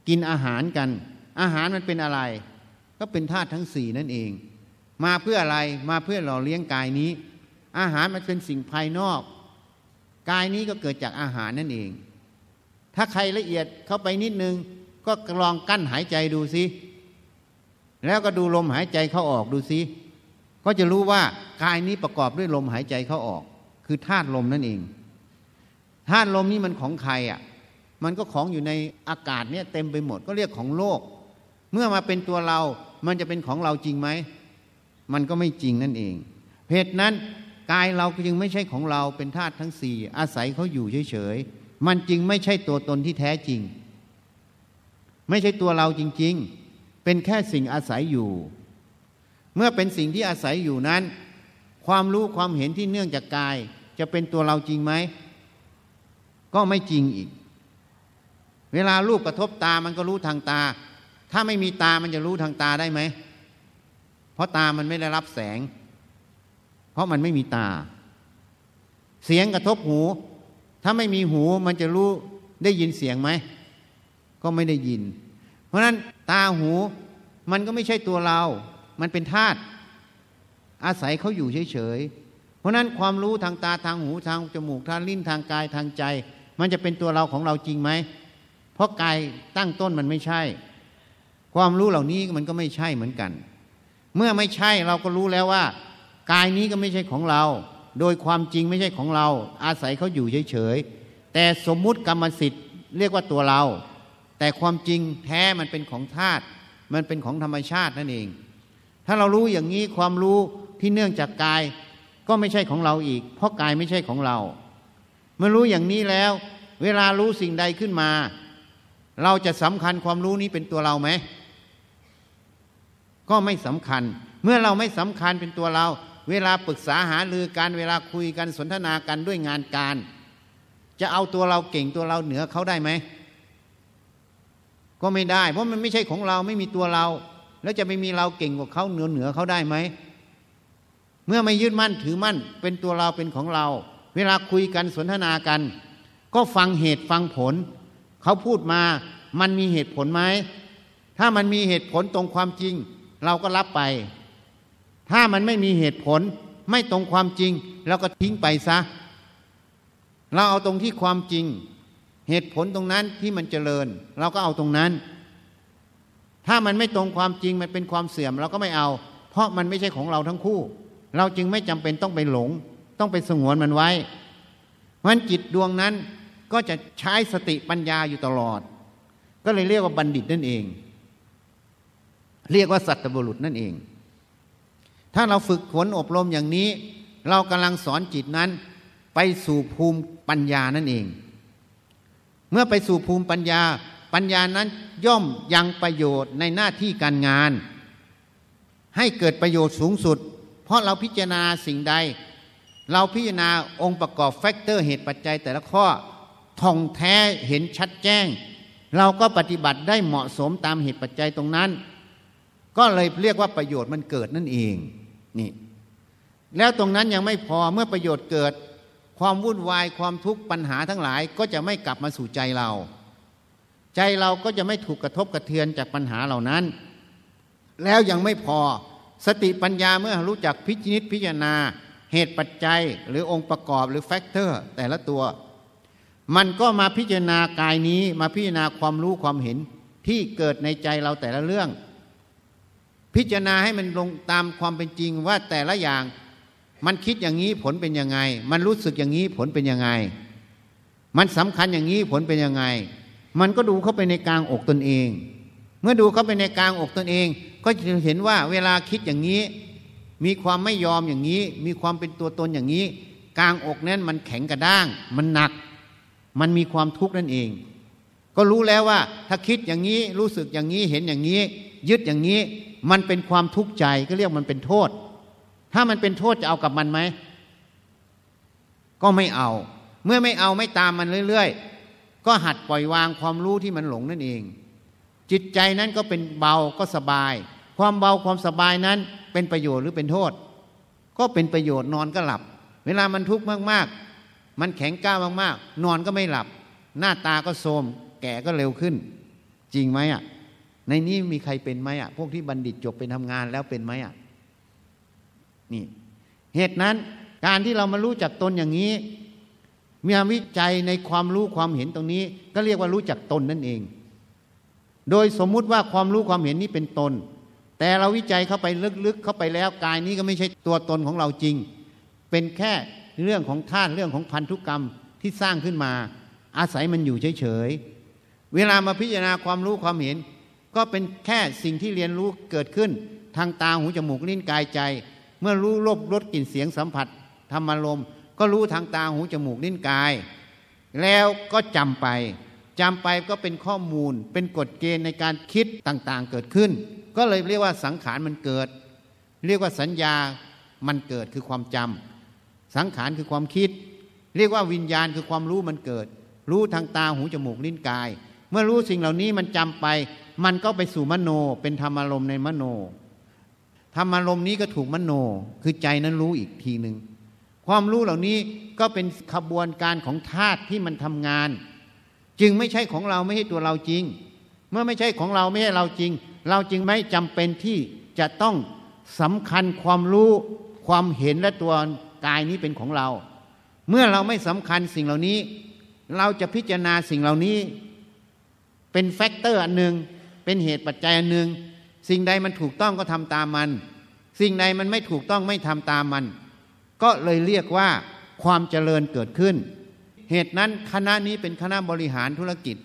กินอาหารกัน อาหารมันเป็นอะไร ก็เป็นธาตุทั้งสี่นั่นเอง มาเพื่ออะไรมาเพื่อหล่อเลี้ยงกายนี้ อาหารมันเป็นสิ่งภายนอก กายนี้ก็เกิดจากอาหารนั่นเอง ถ้าใครละเอียดเข้าไปนิดนึง ก็ลองกั้นหายใจดูสิแล้วก็ดูลมหายใจเข้าออกดูสิก็จะรู้ว่ากายนี้ประกอบด้วยลมหายใจเข้าออก คือธาตุลมนั่นเองธาตุลมนี่มันของใครอะ มันก็ของอยู่ในอากาศเนี่ยเต็มไปหมดก็เรียกของโลก เมื่อมาเป็นตัวเรา มันจะเป็นของเราจริงไหม มันก็ไม่จริงนั่นเอง เหตุนั้นกายเราจึงไม่ใช่ของเราเป็นธาตุทั้งสี่อาศัยเขาอยู่เฉยๆ มันจึงไม่ใช่ตัวตนที่แท้จริง ไม่ใช่ตัวเราจริง ๆ เป็นแค่สิ่งอาศัยอยู่ เมื่อเป็นสิ่งที่อาศัยอยู่นั้น ความรู้ความเห็นที่เนื่องจากกาย จะเป็นตัวเราจริงไหม ก็ไม่จริงอีก เวลารูปกระทบตามันก็รู้ทางตา ถ้าไม่มีตามันจะรู้ทางตาได้ไหม เพราะตามันไม่ได้รับแสง เพราะมันไม่มีตา เสียงกระทบหู ถ้าไม่มีหูมันจะรู้ได้ยินเสียงไหม ก็ไม่ได้ยิน เพราะนั้นตาหูมันก็ไม่ใช่ตัวเรา มันเป็นธาตุอาศัยเขาอยู่เฉยๆ เพราะนั้นความรู้ทางตาทางหูทางจมูกทางลิ้นทางกายทางใจ มันจะเป็นตัวเราของเราจริงไหม เพราะกายตั้งต้นมันไม่ใช่ ความรู้เหล่านี้มันก็ไม่ใช่เหมือนกัน เมื่อไม่ใช่เราก็รู้แล้วว่า กายนี้ก็ไม่ใช่ของเรา โดยความจริงไม่ใช่ของเรา อาศัยเขาอยู่เฉยๆแต่สมมุติกรรมสิทธิ์เรียกว่าตัวเรา แต่ความจริงแท้มันเป็นของธาตุมันเป็นของธรรมชาตินั่นเอง ถ้าเรารู้อย่างนี้ความรู้ที่เนื่องจากกายก็ไม่ใช่ของเราอีก เพราะกายไม่ใช่ของเรา เมื่อรู้อย่างนี้แล้ว เวลารู้สิ่งใดขึ้นมา เราจะสำคัญความรู้นี้เป็นตัวเราไหม ก็ไม่สำคัญ เมื่อเราไม่สำคัญเป็นตัวเรา เวลาปรึกษาหารือกันเวลาคุยกันสนทนากันด้วยงานการ จะเอาตัวเราเก่งตัวเราเหนือเขาได้ไหมก็ไม่ได้ เพราะมันไม่ใช่ของเราไม่มีตัวเรา แล้วจะไม่มีเราเก่งกว่าเขาเหนือเหนือเขาได้ไหมเมื่อไม่ยึดมั่นถือมั่น เป็นตัวเราเป็นของเรา เวลาคุยกันสนทนากัน ก็ฟังเหตุฟังผล เขาพูดมา มันมีเหตุผลไหมถ้ามันมีเหตุผลตรงความจริง เราก็รับไป ถ้ามันไม่มีเหตุผลไม่ตรงความจริงเราก็ทิ้งไปซะ เราเอาตรงที่ความจริง เหตุผลตรงนั้นที่มันเจริญ เราก็เอาตรงนั้น ถ้ามันไม่ตรงความจริงมันเป็นความเสื่อม เราก็ไม่เอา เพราะมันไม่ใช่ของเราทั้งคู่ เราจึงไม่จำเป็นต้องไปหลง ต้องไปสงวนมันไว้เพราะฉะนั้นจิตดวงนั้นก็จะใช้สติปัญญาอยู่ตลอด ก็เลยเรียกว่าบัณฑิตนั่นเอง เรียกว่าสัตบุรุษนั่นเอง ถ้าเราฝึกฝนอบรมอย่างนี้ เรากำลังสอนจิตนั้น ไปสู่ภูมิปัญญานั่นเอง เมื่อไปสู่ภูมิปัญญา ปัญญานั้นย่อมยังประโยชน์ในหน้าที่การงาน ให้เกิดประโยชน์สูงสุด เพราะเราพิจารณาสิ่งใด เราพิจารณาองค์ประกอบ factor เหตุปัจจัยแต่ละข้อถ่องแท้เห็นชัดแจ้ง เราก็ปฏิบัติได้เหมาะสมตามเหตุปัจจัยตรงนั้น ก็เลยเรียกว่าประโยชน์มันเกิดนั่นเองนี่แล้วตรงนั้นยังไม่พอเมื่อประโยชน์เกิด ความวุ่นวายความทุกข์ปัญหาทั้งหลายก็จะไม่กลับมาสู่ใจเรา ใจเราก็จะไม่ถูกกระทบกระเทือนจากปัญหาเหล่านั้น แล้วยังไม่พอสติปัญญาเมื่อรู้จักพิจิตพิจารณา เหตุปัจจัยหรือองค์ประกอบหรือ factor แต่ละตัว มันก็มาพิจารณากายนี้มาพิจารณาความรู้ความเห็นที่เกิดในใจเราแต่ละเรื่อง พิจารณาให้มันลงตามความเป็นจริงว่าแต่ละอย่างมันคิดอย่างนี้ผลเป็นยังไง มันรู้สึกอย่างนี้ผลเป็นยังไง มันสำคัญอย่างนี้ผลเป็นยังไง มันก็ดูเข้าไปในกลางอกตนเอง เมื่อดูเข้าไปในกลางอกตนเอง ก็จะเห็นว่าเวลาคิดอย่างนี้ มีความไม่ยอมอย่างนี้ มีความเป็นตัวตนอย่างนี้ กลางอกนั้นมันแข็งกระด้าง มันหนัก มันมีความทุกข์นั่นเอง ก็รู้แล้วว่า ถ้าคิดอย่างนี้รู้สึกอย่างนี้เห็นอย่างนี้ ยึดอย่างนี้ มันเป็นความทุกข์ใจก็เรียกมันเป็นโทษ ถ้ามันเป็นโทษจะเอากับมันไหม ก็ไม่เอา เมื่อไม่เอาไม่ตามมันเรื่อยๆ ก็หัดปล่อยวางความรู้ที่มันหลงนั่นเอง จิตใจนั้นก็เป็นเบาก็สบาย ความเบาความสบายนั้นเป็นประโยชน์หรือเป็นโทษ ก็เป็นประโยชน์นอนก็หลับ เวลามันทุกข์มากๆ มันแข็งก้าวมากๆ นอนก็ไม่หลับ หน้าตาก็โทมแก่ก็เร็วขึ้น จริงไหมอะ ในนี้มีใครเป็นไหมอะ พวกที่บัณฑิตจบเป็นทำงานแล้วเป็นไหมอะ นี่ เหตุนั้นการที่เรามารู้จักตนอย่างนี้ มีวิจัยในความรู้ความเห็นตรงนี้ ก็เรียกว่ารู้จักตนนั่นเอง โดยสมมุติว่าความรู้ความเห็นนี้เป็นตน แต่เราวิจัยเข้าไปลึกๆเข้าไปแล้วกายนี้ก็ไม่ใช่ตัวตนของเราจริง เป็นแค่เรื่องของธาตุเรื่องของพันธุกรรมที่สร้างขึ้นมา อาศัยมันอยู่เฉยๆเวลามาพิจารณาความรู้ความเห็น ก็เป็นแค่สิ่งที่เรียนรู้เกิดขึ้น ทางตาหูจมูกลิ้นกายใจ เมื่อรู้รบรสกลิ่นเสียงสัมผัสธรรมารมณ์ก็รู้ทางตาหูจมูกลิ้นกาย แล้วก็จำไปจำไปก็เป็นข้อมูล เป็นกฎเกณฑ์ในการคิดต่างๆเกิดขึ้น ก็เลยเรียกว่าสังขารมันเกิด เรียกว่าสัญญามันเกิดคือความจำสังขารคือความคิด เรียกว่าวิญญาณคือความรู้มันเกิด รู้ทางตาหูจมูกลิ้นกาย เมื่อรู้สิ่งเหล่านี้มันจำไป มันก็ไปสู่มโนเป็นธรรมารมณ์ในมโน ธรรมารมณ์นี้ก็ถูกมโน คือใจนั้นรู้อีกทีหนึ่งความรู้เหล่านี้ก็เป็นขบวนการของธาตุที่มันทำงาน จึงไม่ใช่ของเราไม่ใช่ตัวเราจริง เมื่อไม่ใช่ของเราไม่ใช่เราจริง เราจึงไม่จำเป็นที่จะต้องสำคัญความรู้ความเห็นและตัวกายนี้เป็นของเรา เมื่อเราไม่สำคัญสิ่งเหล่านี้ เราจะพิจารณาสิ่งเหล่านี้ เป็น factor อันหนึ่ง เป็นเหตุปัจจัยอันหนึ่งสิ่งใดมันถูกต้องก็ทำตามมัน สิ่งใดมันไม่ถูกต้องไม่ทำตามมัน ก็เลยเรียกว่าความเจริญเกิดขึ้น เหตุนั้นคณะนี้เป็นคณะบริหารธุรกิจ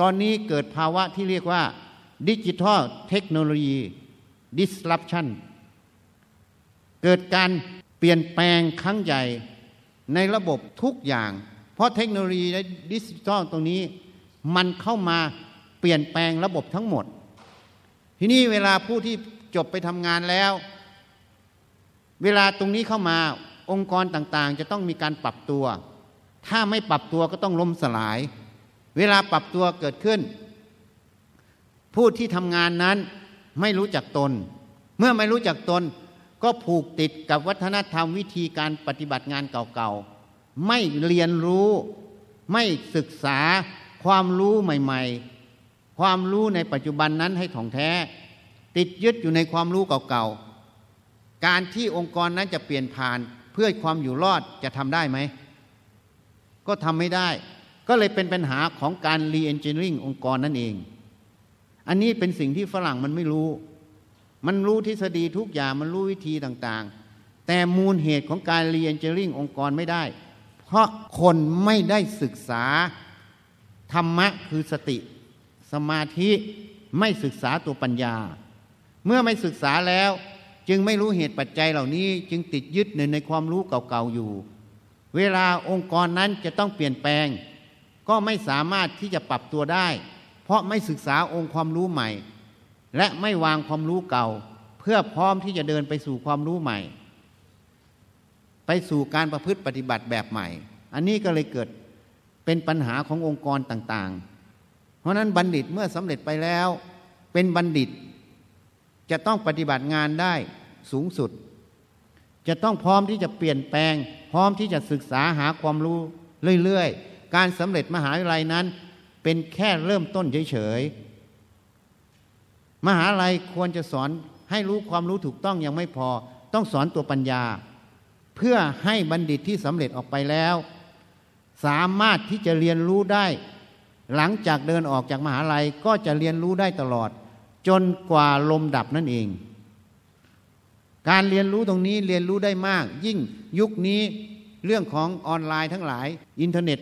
ตอนนี้เกิดภาวะที่เรียกว่าดิจิทัลเทคโนโลยี disruption เกิดการเปลี่ยนแปลงครั้งใหญ่ในระบบทุกอย่าง เพราะเทคโนโลยีและดิจิทัลตรงนี้ มันเข้ามา เปลี่ยนแปลงระบบทั้งหมด ทีนี้เวลาผู้ที่จบไปทำงานแล้ว เวลาตรงนี้เข้ามาองค์กรต่างๆ จะต้องมีการปรับตัว ถ้าไม่ปรับตัวก็ต้องล้มสลาย เวลาปรับตัวเกิดขึ้น ผู้ที่ทำงานนั้นไม่รู้จักตน เมื่อไม่รู้จักตน ก็ผูกติดกับวัฒนธรรมวิธีการปฏิบัติงานเก่าๆ ไม่เรียนรู้ ไม่ศึกษาความรู้ใหม่ ๆ ความรู้ในปัจจุบันนั้นให้ถ่องแท้ ติดยึดอยู่ในความรู้เก่าๆ การที่องค์กรนั้นจะเปลี่ยนผ่านเพื่อความอยู่รอดจะทำได้ไหม ก็ทำไม่ได้ ก็เลยเป็นปัญหาของการ re-engineering องค์กรนั่นเอง อันนี้เป็นสิ่งที่ฝรั่งมันไม่รู้ มันรู้ทฤษฎีทุกอย่างมันรู้วิธีต่างๆ แต่มูลเหตุของการ re-engineering องค์กรไม่ได้ เพราะคนไม่ได้ศึกษาธรรมะคือสติ สมาธิไม่ศึกษาตัวปัญญา เมื่อไม่ศึกษาแล้ว จึงไม่รู้เหตุปัจจัยเหล่านี้ จึงติดยึดในในความรู้เก่าๆอยู่ เวลาองค์กรนั้นจะต้องเปลี่ยนแปลง ก็ไม่สามารถที่จะปรับตัวได้ เพราะไม่ศึกษาองค์ความรู้ใหม่ และไม่วางความรู้เก่า เพื่อพร้อมที่จะเดินไปสู่ความรู้ใหม่ ไปสู่การประพฤติปฏิบัติแบบใหม่ อันนี้ก็เลยเกิดเป็นปัญหาขององค์กรต่างๆ เพราะนั้นบัณฑิตเมื่อสำเร็จไปแล้ว เป็นบัณฑิต จะต้องปฏิบัติงานได้สูงสุด จะต้องพร้อมที่จะเปลี่ยนแปลง พร้อมที่จะศึกษาหาความรู้เรื่อยๆ การสำเร็จมหาวิทยาลัยนั้น เป็นแค่เริ่มต้นเฉยๆ มหาลัยควรจะสอนให้รู้ความรู้ถูกต้องยังไม่พอ ต้องสอนตัวปัญญา เพื่อให้บัณฑิตที่สำเร็จออกไปแล้ว สามารถที่จะเรียนรู้ได้ หลังจากเดินออกจากมหาลัยก็จะเรียนรู้ได้ตลอด จนกว่าลมดับนั่นเอง การเรียนรู้ตรงนี้เรียนรู้ได้มาก ยิ่งยุคนี้เรื่องของออนไลน์ทั้งหลาย อินเทอร์เน็ต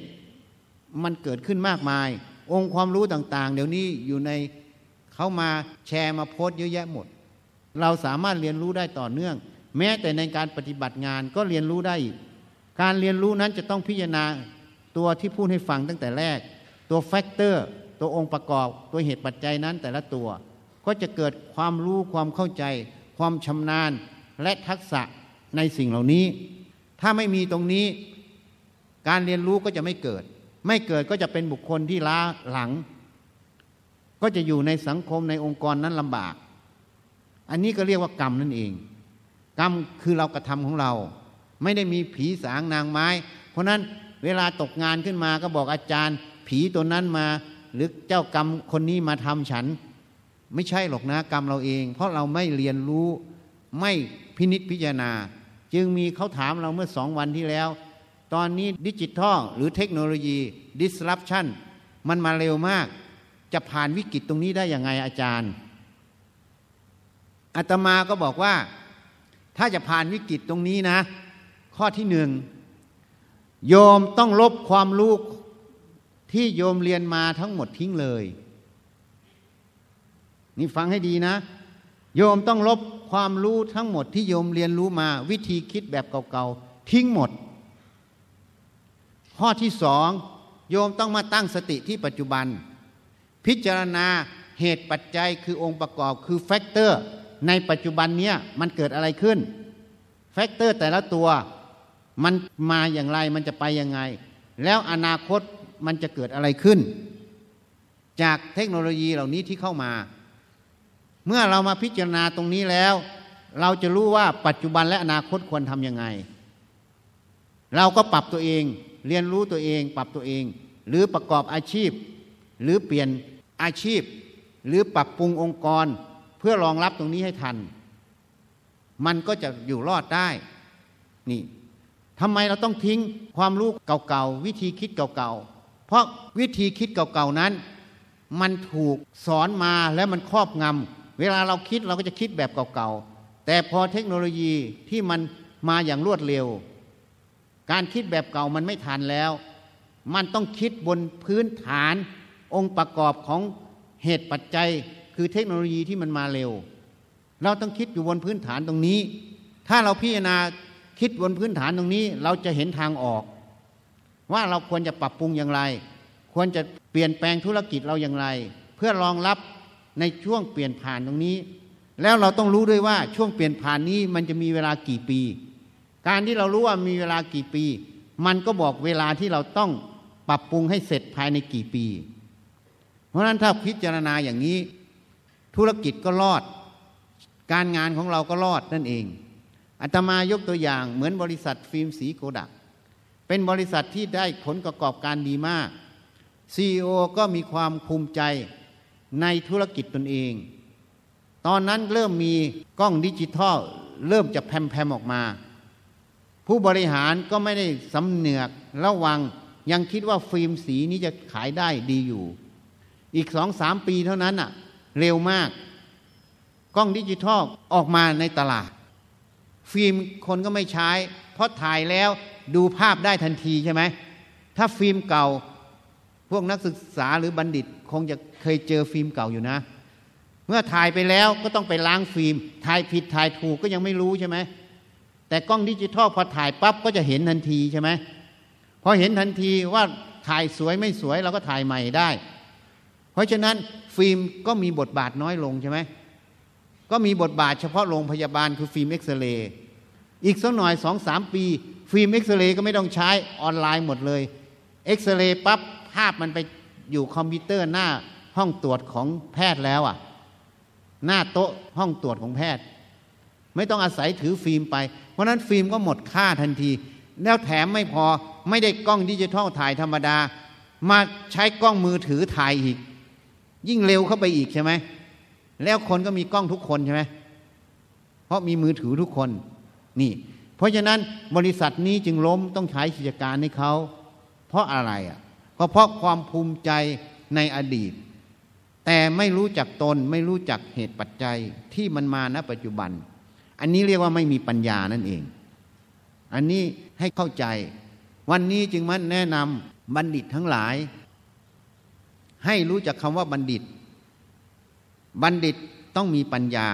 มันเกิดขึ้นมากมาย องค์ความรู้ต่างๆ เดี๋ยวนี้อยู่ในเขามาแชร์มาโพสต์เยอะแยะหมด เราสามารถเรียนรู้ได้ต่อเนื่อง แม้แต่ในการปฏิบัติงานก็เรียนรู้ได้อีกการเรียนรู้นั้นจะต้องพิจารณาตัวที่พูดให้ฟังตั้งแต่แรก ตัว factor ตัวองค์ประกอบ ตัวเหตุปัจจัยนั้นแต่ละตัว ก็จะเกิดความรู้ความเข้าใจ ความชำนาญและทักษะในสิ่งเหล่านี้ ถ้าไม่มีตรงนี้ การเรียนรู้ก็จะไม่เกิด ไม่เกิดก็จะเป็นบุคคลที่ล้าหลัง ก็จะอยู่ในสังคมในองค์กรนั้นลำบาก อันนี้ก็เรียกว่ากรรมนั่นเอง กรรมคือเรากระทำของเรา ไม่ได้มีผีสางนางไม้ เพราะนั้นเวลาตกงานขึ้นมาก็บอกอาจารย์ ผีตัวนั้นมา หรือเจ้ากรรมคนนี้มาทำฉัน ไม่ใช่หรอกนะกรรมเราเอง เพราะเราไม่เรียนรู้ไม่พินิษพิจารณา จึงมีเขาถามเราเมื่อสองวันที่แล้ว ตอนนี้ดิจิทัลหรือเทคโนโลยี disruption มันมาเร็วมาก จะผ่านวิกฤตตรงนี้ได้ยังไงอาจารย์อาตมาก็บอกว่า ถ้าจะผ่านวิกฤตตรงนี้นะ ข้อที่หนึ่งโยมต้องลบความรู้ ที่โยมเรียนมาทั้งหมดทิ้งเลย นี่ฟังให้ดีนะ โยมต้องลบความรู้ทั้งหมดที่โยมเรียนรู้มาวิธีคิดแบบเก่าๆ ทิ้งหมด ข้อที่สองโยมต้องมาตั้งสติที่ปัจจุบัน พิจารณาเหตุปัจจัยคือองค์ประกอบคือ factor ในปัจจุบันเนี้ยมันเกิดอะไรขึ้น factor แต่ละตัวมันมาอย่างไรมันจะไปยังไง แล้วอนาคต มันจะเกิดอะไรขึ้น จากเทคโนโลยีเหล่านี้ที่เข้ามา เมื่อเรามาพิจารณาตรงนี้แล้ว เราจะรู้ว่าปัจจุบันและอนาคตควรทำยังไง เราก็ปรับตัวเอง เรียนรู้ตัวเอง ปรับตัวเอง หรือประกอบอาชีพ หรือเปลี่ยนอาชีพ หรือปรับปรุงองค์กร เพื่อรองรับตรงนี้ให้ทัน มันก็จะอยู่รอดได้นี่ทำไมเราต้องทิ้งความรู้เก่าๆ วิธีคิดเก่าๆ เพราะวิธีคิดเก่าๆนั้น มันถูกสอนมาแล้วมันครอบงำเวลาเราคิดเราก็จะคิดแบบเก่าๆ แต่พอเทคโนโลยีที่มันมาอย่างรวดเร็ว การคิดแบบเก่ามันไม่ทันแล้ว มันต้องคิดบนพื้นฐานองค์ประกอบของเหตุปัจจัย คือเทคโนโลยีที่มันมาเร็ว เราต้องคิดอยู่บนพื้นฐานตรงนี้ ถ้าเราพิจารณาคิดบนพื้นฐานตรงนี้ เราจะเห็นทางออก ว่าเราควรจะปรับปรุงอย่างไร ควรจะเปลี่ยนแปลงธุรกิจเราอย่างไร เพื่อรองรับในช่วงเปลี่ยนผ่านตรงนี้ แล้วเราต้องรู้ด้วยว่าช่วงเปลี่ยนผ่านนี้มันจะมีเวลากี่ปี การที่เรารู้ว่ามีเวลากี่ปี มันก็บอกเวลาที่เราต้องปรับปรุงให้เสร็จภายในกี่ปี เพราะฉะนั้นถ้าพิจารณาอย่างนี้ ธุรกิจก็รอด การงานของเราก็รอดนั่นเองอาตมายกตัวอย่างเหมือนบริษัทฟิล์มสีโกดัก เป็นบริษัทที่ได้ผลประกอบการดีมากซีอก็มีความภูมิใจในธุรกิจตนเอง ตอนนั้นเริ่มมีกล้องดิจิทัลเริ่มจะแพมๆออกมา ผู้บริหารก็ไม่ได้สำเนือกระวังยังคิดว่าฟิล์มสีนี้จะขายได้ดีอยู่ อีกสองสามปีเท่านั้นอะเร็วมาก กล้องดิจิทัลออกมาในตลาด ฟิล์มคนก็ไม่ใช้ เพราะถ่ายแล้ว ดูภาพได้ทันทีใช่ไหม ถ้าฟิล์มเก่า พวกนักศึกษาหรือบัณฑิต คงจะเคยเจอฟิล์มเก่าอยู่นะ เมื่อถ่ายไปแล้วก็ต้องไปล้างฟิล์ม ถ่ายผิดถ่ายถูกก็ยังไม่รู้ใช่ไหม แต่กล้องดิจิทัลพอถ่ายปั๊บก็จะเห็นทันทีใช่ไหมพอเห็นทันทีว่าถ่ายสวยไม่สวยเราก็ถ่ายใหม่ได้ เพราะฉะนั้นฟิล์มก็มีบทบาทน้อยลงใช่ไหม ก็มีบทบาทเฉพาะโรงพยาบาลคือฟิล์มเอ็กซเรย์ อีกสักหน่อยสองสามปี ฟิล์มเอ็กซเรย์ก็ไม่ต้องใช้ออนไลน์หมดเลยเอ็กซเรย์ปั๊บภาพมันไปอยู่คอมพิวเตอร์หน้าห้องตรวจของแพทย์แล้วอะ หน้าโต๊ะห้องตรวจของแพทย์ ไม่ต้องอาศัยถือฟิล์มไป เพราะนั้นฟิล์มก็หมดค่าทันที แล้วแถมไม่พอไม่ได้กล้องดิจิทัลถ่ายธรรมดา มาใช้กล้องมือถือถ่ายอีก ยิ่งเร็วเข้าไปอีกใช่ไหมแล้วคนก็มีกล้องทุกคนใช่ไหมเพราะมีมือถือทุกคนนี่ เพราะฉะนั้นบริษัทนี้จึงล้มต้องใช้กิจการให้เขาเพราะอะไรอะก็เพราะความภูมิใจในอดีต แต่ไม่รู้จักตนไม่รู้จักเหตุปัจจัยที่มันมาณปัจจุบัน อันนี้เรียกว่าไม่มีปัญญานั่นเอง อันนี้ให้เข้าใจ วันนี้จึงมันแนะนำบัณฑิตทั้งหลาย ให้รู้จักคำว่าบัณฑิต บัณฑิตต้องมีปัญญา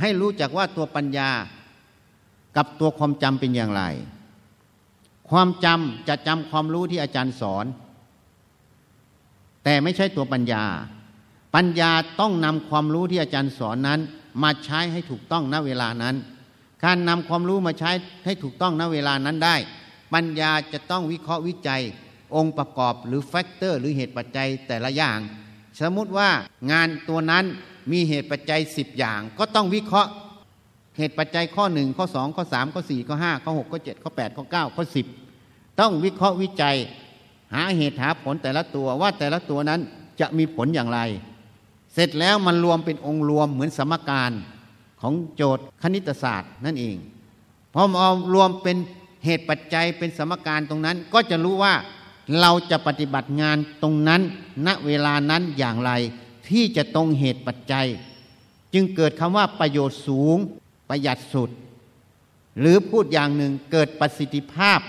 ให้รู้จักว่าตัวปัญญา กับตัวความจำเป็นอย่างไร ความจำจะจำความรู้ที่อาจารย์สอน แต่ไม่ใช่ตัวปัญญา ปัญญาต้องนำความรู้ที่อาจารย์สอนนั้น มาใช้ให้ถูกต้องณเวลานั้น การนำความรู้มาใช้ให้ถูกต้องณเวลานั้นได้ ปัญญาจะต้องวิเคราะห์วิจัย องค์ประกอบหรือแฟกเตอร์ หรือเหตุปัจจัยแต่ละอย่าง สมมุติว่างานตัวนั้นมีเหตุปัจจัย 10 อย่าง ก็ต้องวิเคราะห์ เหตุปัจจัยข้อ 1 ข้อ 2 ข้อ 3 ข้อ 4 ข้อ 5 ข้อ 6 ข้อ 7 ข้อ 8 ข้อ 9 ข้อ 10 ต้องวิเคราะห์วิจัย หาเหตุหาผลแต่ละตัวว่าแต่ละตัวนั้นจะมีผลอย่างไร เสร็จแล้วมันรวมเป็นองค์รวมเหมือนสมการของโจทย์คณิตศาสตร์นั่นเองพอมารวมเป็นเหตุปัจจัยเป็นสมการตรงนั้น ก็จะรู้ว่าเราจะปฏิบัติงานตรงนั้น ณเวลานั้นอย่างไร ที่จะตรงเหตุปัจจัย จึงเกิดคำว่าประโยชน์สูง ประหยัดสุด หรือพูดอย่างหนึ่งเกิดประสิทธิภาพ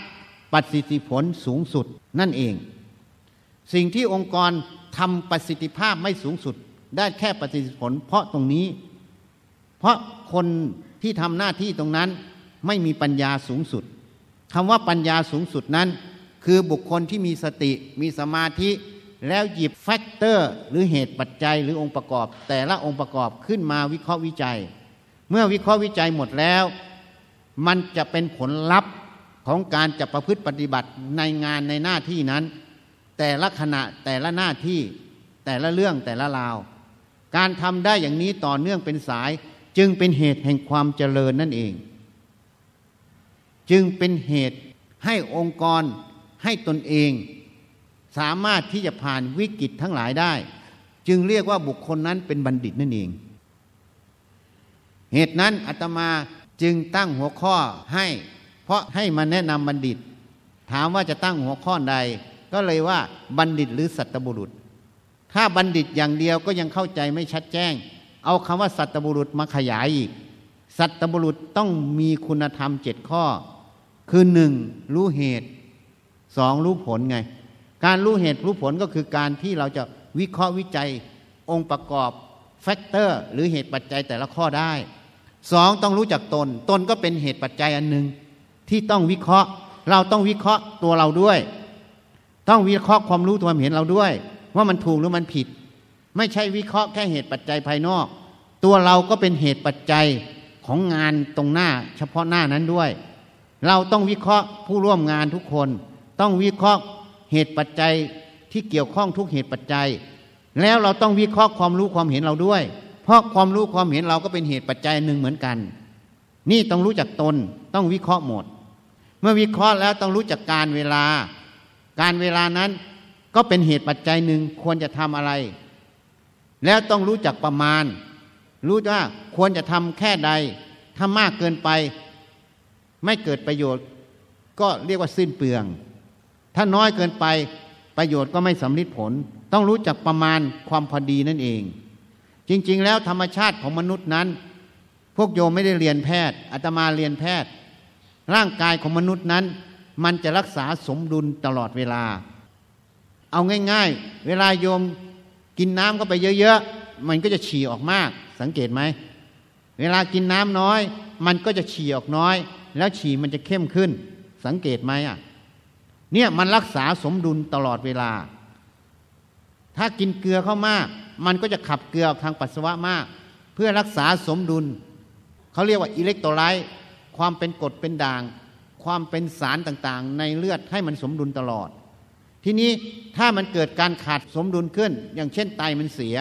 ประสิทธิผลสูงสุดนั่นเอง สิ่งที่องค์กรทำประสิทธิภาพไม่สูงสุด ได้แค่ประสิทธิผล เพราะตรงนี้ เพราะคนที่ทำหน้าที่ตรงนั้นไม่มีปัญญาสูงสุดคำว่าปัญญาสูงสุดนั้น คือบุคคลที่มีสติมีสมาธิแล้วหยิบแฟกเตอร์ หรือเหตุปัจจัยหรือองค์ประกอบ แต่ละองค์ประกอบขึ้นมาวิเคราะห์วิจัย เมื่อวิเคราะห์วิจัยหมดแล้ว มันจะเป็นผลลัพธ์ของการจะประพฤติปฏิบัติในงานในหน้าที่นั้น แต่ละขณะแต่ละหน้าที่แต่ละเรื่องแต่ละราว การทำได้อย่างนี้ต่อเนื่องเป็นสาย จึงเป็นเหตุแห่งความเจริญนั่นเอง จึงเป็นเหตุให้องค์กรให้ตนเอง สามารถที่จะผ่านวิกฤตทั้งหลายได้ จึงเรียกว่าบุคคลนั้นเป็นบัณฑิตนั่นเอง เหตุนั้นอาตมาจึงตั้งหัวข้อให้ เพราะให้มาแนะนำบัณฑิต ถามว่าจะตั้งหัวข้อใด ก็เลยว่าบัณฑิตหรือสัตบุรุษ ถ้าบัณฑิตอย่างเดียวก็ยังเข้าใจไม่ชัดแจ้ง เอาคำว่าสัตบุรุษมาขยายอีก สัตบุรุษต้องมีคุณธรรมเจ็ดข้อ คือหนึ่งรู้เหตุสองรู้ผลไง การรู้เหตุรู้ผลก็คือการที่เราจะวิเคราะห์วิจัยองค์ประกอบแฟกเตอร์ หรือเหตุปัจจัยแต่ละข้อได้ สองต้องรู้จักตน ตนก็เป็นเหตุปัจจัยอันหนึ่งที่ต้องวิเคราะห์ เราต้องวิเคราะห์ตัวเราด้วย ต้องวิเคราะห์ความรู้ความเห็นเราด้วย ว่ามันถูกหรือมันผิด ไม่ใช่วิเคราะห์แค่เหตุปัจจัยภายนอก ตัวเราก็เป็นเหตุปัจจัยของงานตรงหน้า เฉพาะหน้านั้นด้วย เราต้องวิเคราะห์ผู้ร่วมงานทุกคน ต้องวิเคราะห์เหตุปัจจัยที่เกี่ยวข้องทุกเหตุปัจจัย แล้วเราต้องวิเคราะห์ความรู้ความเห็นเราด้วย เพราะความรู้ความเห็นเราก็เป็นเหตุปัจจัยหนึ่งเหมือนกัน นี่ต้องรู้จักตนต้องวิเคราะห์หมด เมื่อวิเคราะห์แล้วต้องรู้จักการเวลา การเวลานั้นก็เป็นเหตุปัจจัยหนึ่งควรจะทำอะไร แล้วต้องรู้จักประมาณ รู้ว่าควรจะทำแค่ใดถ้ามากเกินไป ไม่เกิดประโยชน์ ก็เรียกว่าสิ้นเปลือง ถ้าน้อยเกินไปประโยชน์ก็ไม่สำลิดผล ต้องรู้จักประมาณความพอดีนั่นเอง จริง ๆ แล้วธรรมชาติของมนุษย์นั้น พวกโยมไม่ได้เรียนแพทย์อาตมาเรียนแพทย์ ร่างกายของมนุษย์นั้น มันจะรักษาสมดุลตลอดเวลา เอาง่าย ๆ เวลาโยมกินน้ำเข้าไปเยอะๆ มันก็จะฉี่ออกมาก สังเกตไหม เวลากินน้ำน้อย มันก็จะฉี่ออกน้อย แล้วฉี่มันจะเข้มขึ้น สังเกตไหมอะเนี่ยมันรักษาสมดุลตลอดเวลา ถ้ากินเกลือเข้ามาก มันก็จะขับเกลือออกทางปัสสาวะมาก เพื่อรักษาสมดุล เขาเรียกว่าอิเล็กโทรไลต์ความเป็นกรดเป็นด่าง ความเป็นสารต่างๆ ในเลือดให้มันสมดุลตลอด ทีนี้ถ้ามันเกิดการขาดสมดุลขึ้น อย่างเช่นไตมันเสีย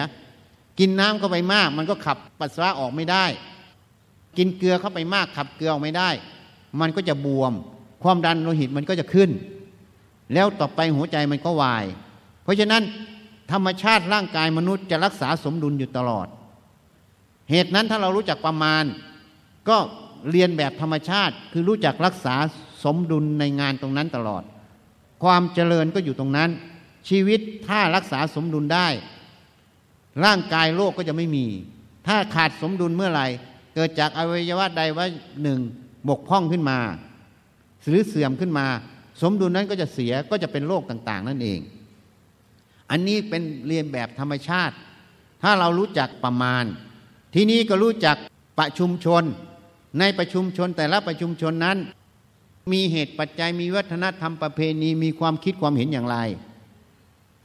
กินน้ำเข้าไปมาก มันก็ขับปัสสาวะออกไม่ได้ กินเกลือเข้าไปมากขับเกลือออกไม่ได้ มันก็จะบวม ความดันโลหิตมันก็จะขึ้น แล้วต่อไปหัวใจมันก็วาย เพราะฉะนั้น ธรรมชาติร่างกายมนุษย์จะรักษาสมดุลอยู่ตลอด เหตุนั้นถ้าเรารู้จักประมาณ ก็เรียนแบบธรรมชาติ คือรู้จักรักษาสมดุลในงานตรงนั้นตลอด ความเจริญก็อยู่ตรงนั้น ชีวิตถ้ารักษาสมดุลได้ ร่างกายโรคก็จะไม่มี ถ้าขาดสมดุลเมื่อไหร่ เกิดจากอวัยวะใดว่าหนึ่งบกพร่องขึ้นมา หรือเสื่อมขึ้นมา สมดุลนั้นก็จะเสียก็จะเป็นโรคต่าง ๆ นั่นเอง อันนี้เป็นเรียนแบบธรรมชาติ ถ้าเรารู้จักประมาณ ที่นี้ก็รู้จักประชุมชน ในประชุมชนแต่ละประชุมชนนั้น มีเหตุปัจจัยมีวัฒนธรรมประเพณีมีความคิดความเห็นอย่างไร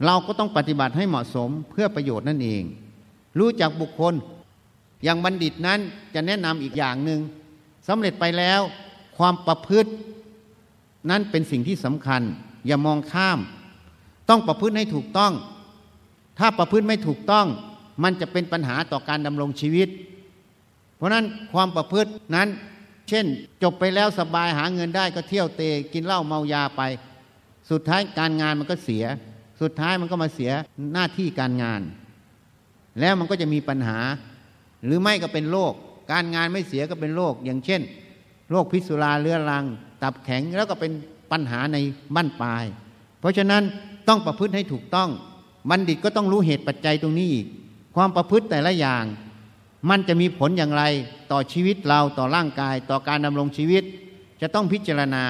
เราก็ต้องปฏิบัติให้เหมาะสมเพื่อประโยชน์นั่นเอง รู้จักบุคคลอย่างบัณฑิตนั้นจะแนะนำอีกอย่างหนึ่งสำเร็จไปแล้วความประพฤตินั้นเป็นสิ่งที่สำคัญ อย่ามองข้าม ต้องประพฤติให้ถูกต้อง ถ้าประพฤติไม่ถูกต้อง มันจะเป็นปัญหาต่อการดำรงชีวิต เพราะนั้นความประพฤตินั้น เช่น จบไปแล้วสบายหาเงินได้ก็เที่ยวเตะกินเหล้าเมายาไป สุดท้ายการงานมันก็เสีย สุดท้ายมันก็มาเสียหน้าที่การงาน แล้วมันก็จะมีปัญหา หรือไม่ก็เป็นโรคการงานไม่เสียก็เป็นโรคอย่างเช่นโรคพิษสุราเรื้อรัง ตับแข็งแล้วก็เป็นปัญหาในบ้านปลาย เพราะฉะนั้น ต้องประพฤติให้ถูกต้อง บัณฑิตก็ต้องรู้เหตุปัจจัยตรงนี้อีก ความประพฤติแต่ละอย่าง มันจะมีผลอย่างไรต่อชีวิตเราต่อร่างกาย ต่อการดำรงชีวิต จะต้องพิจารณา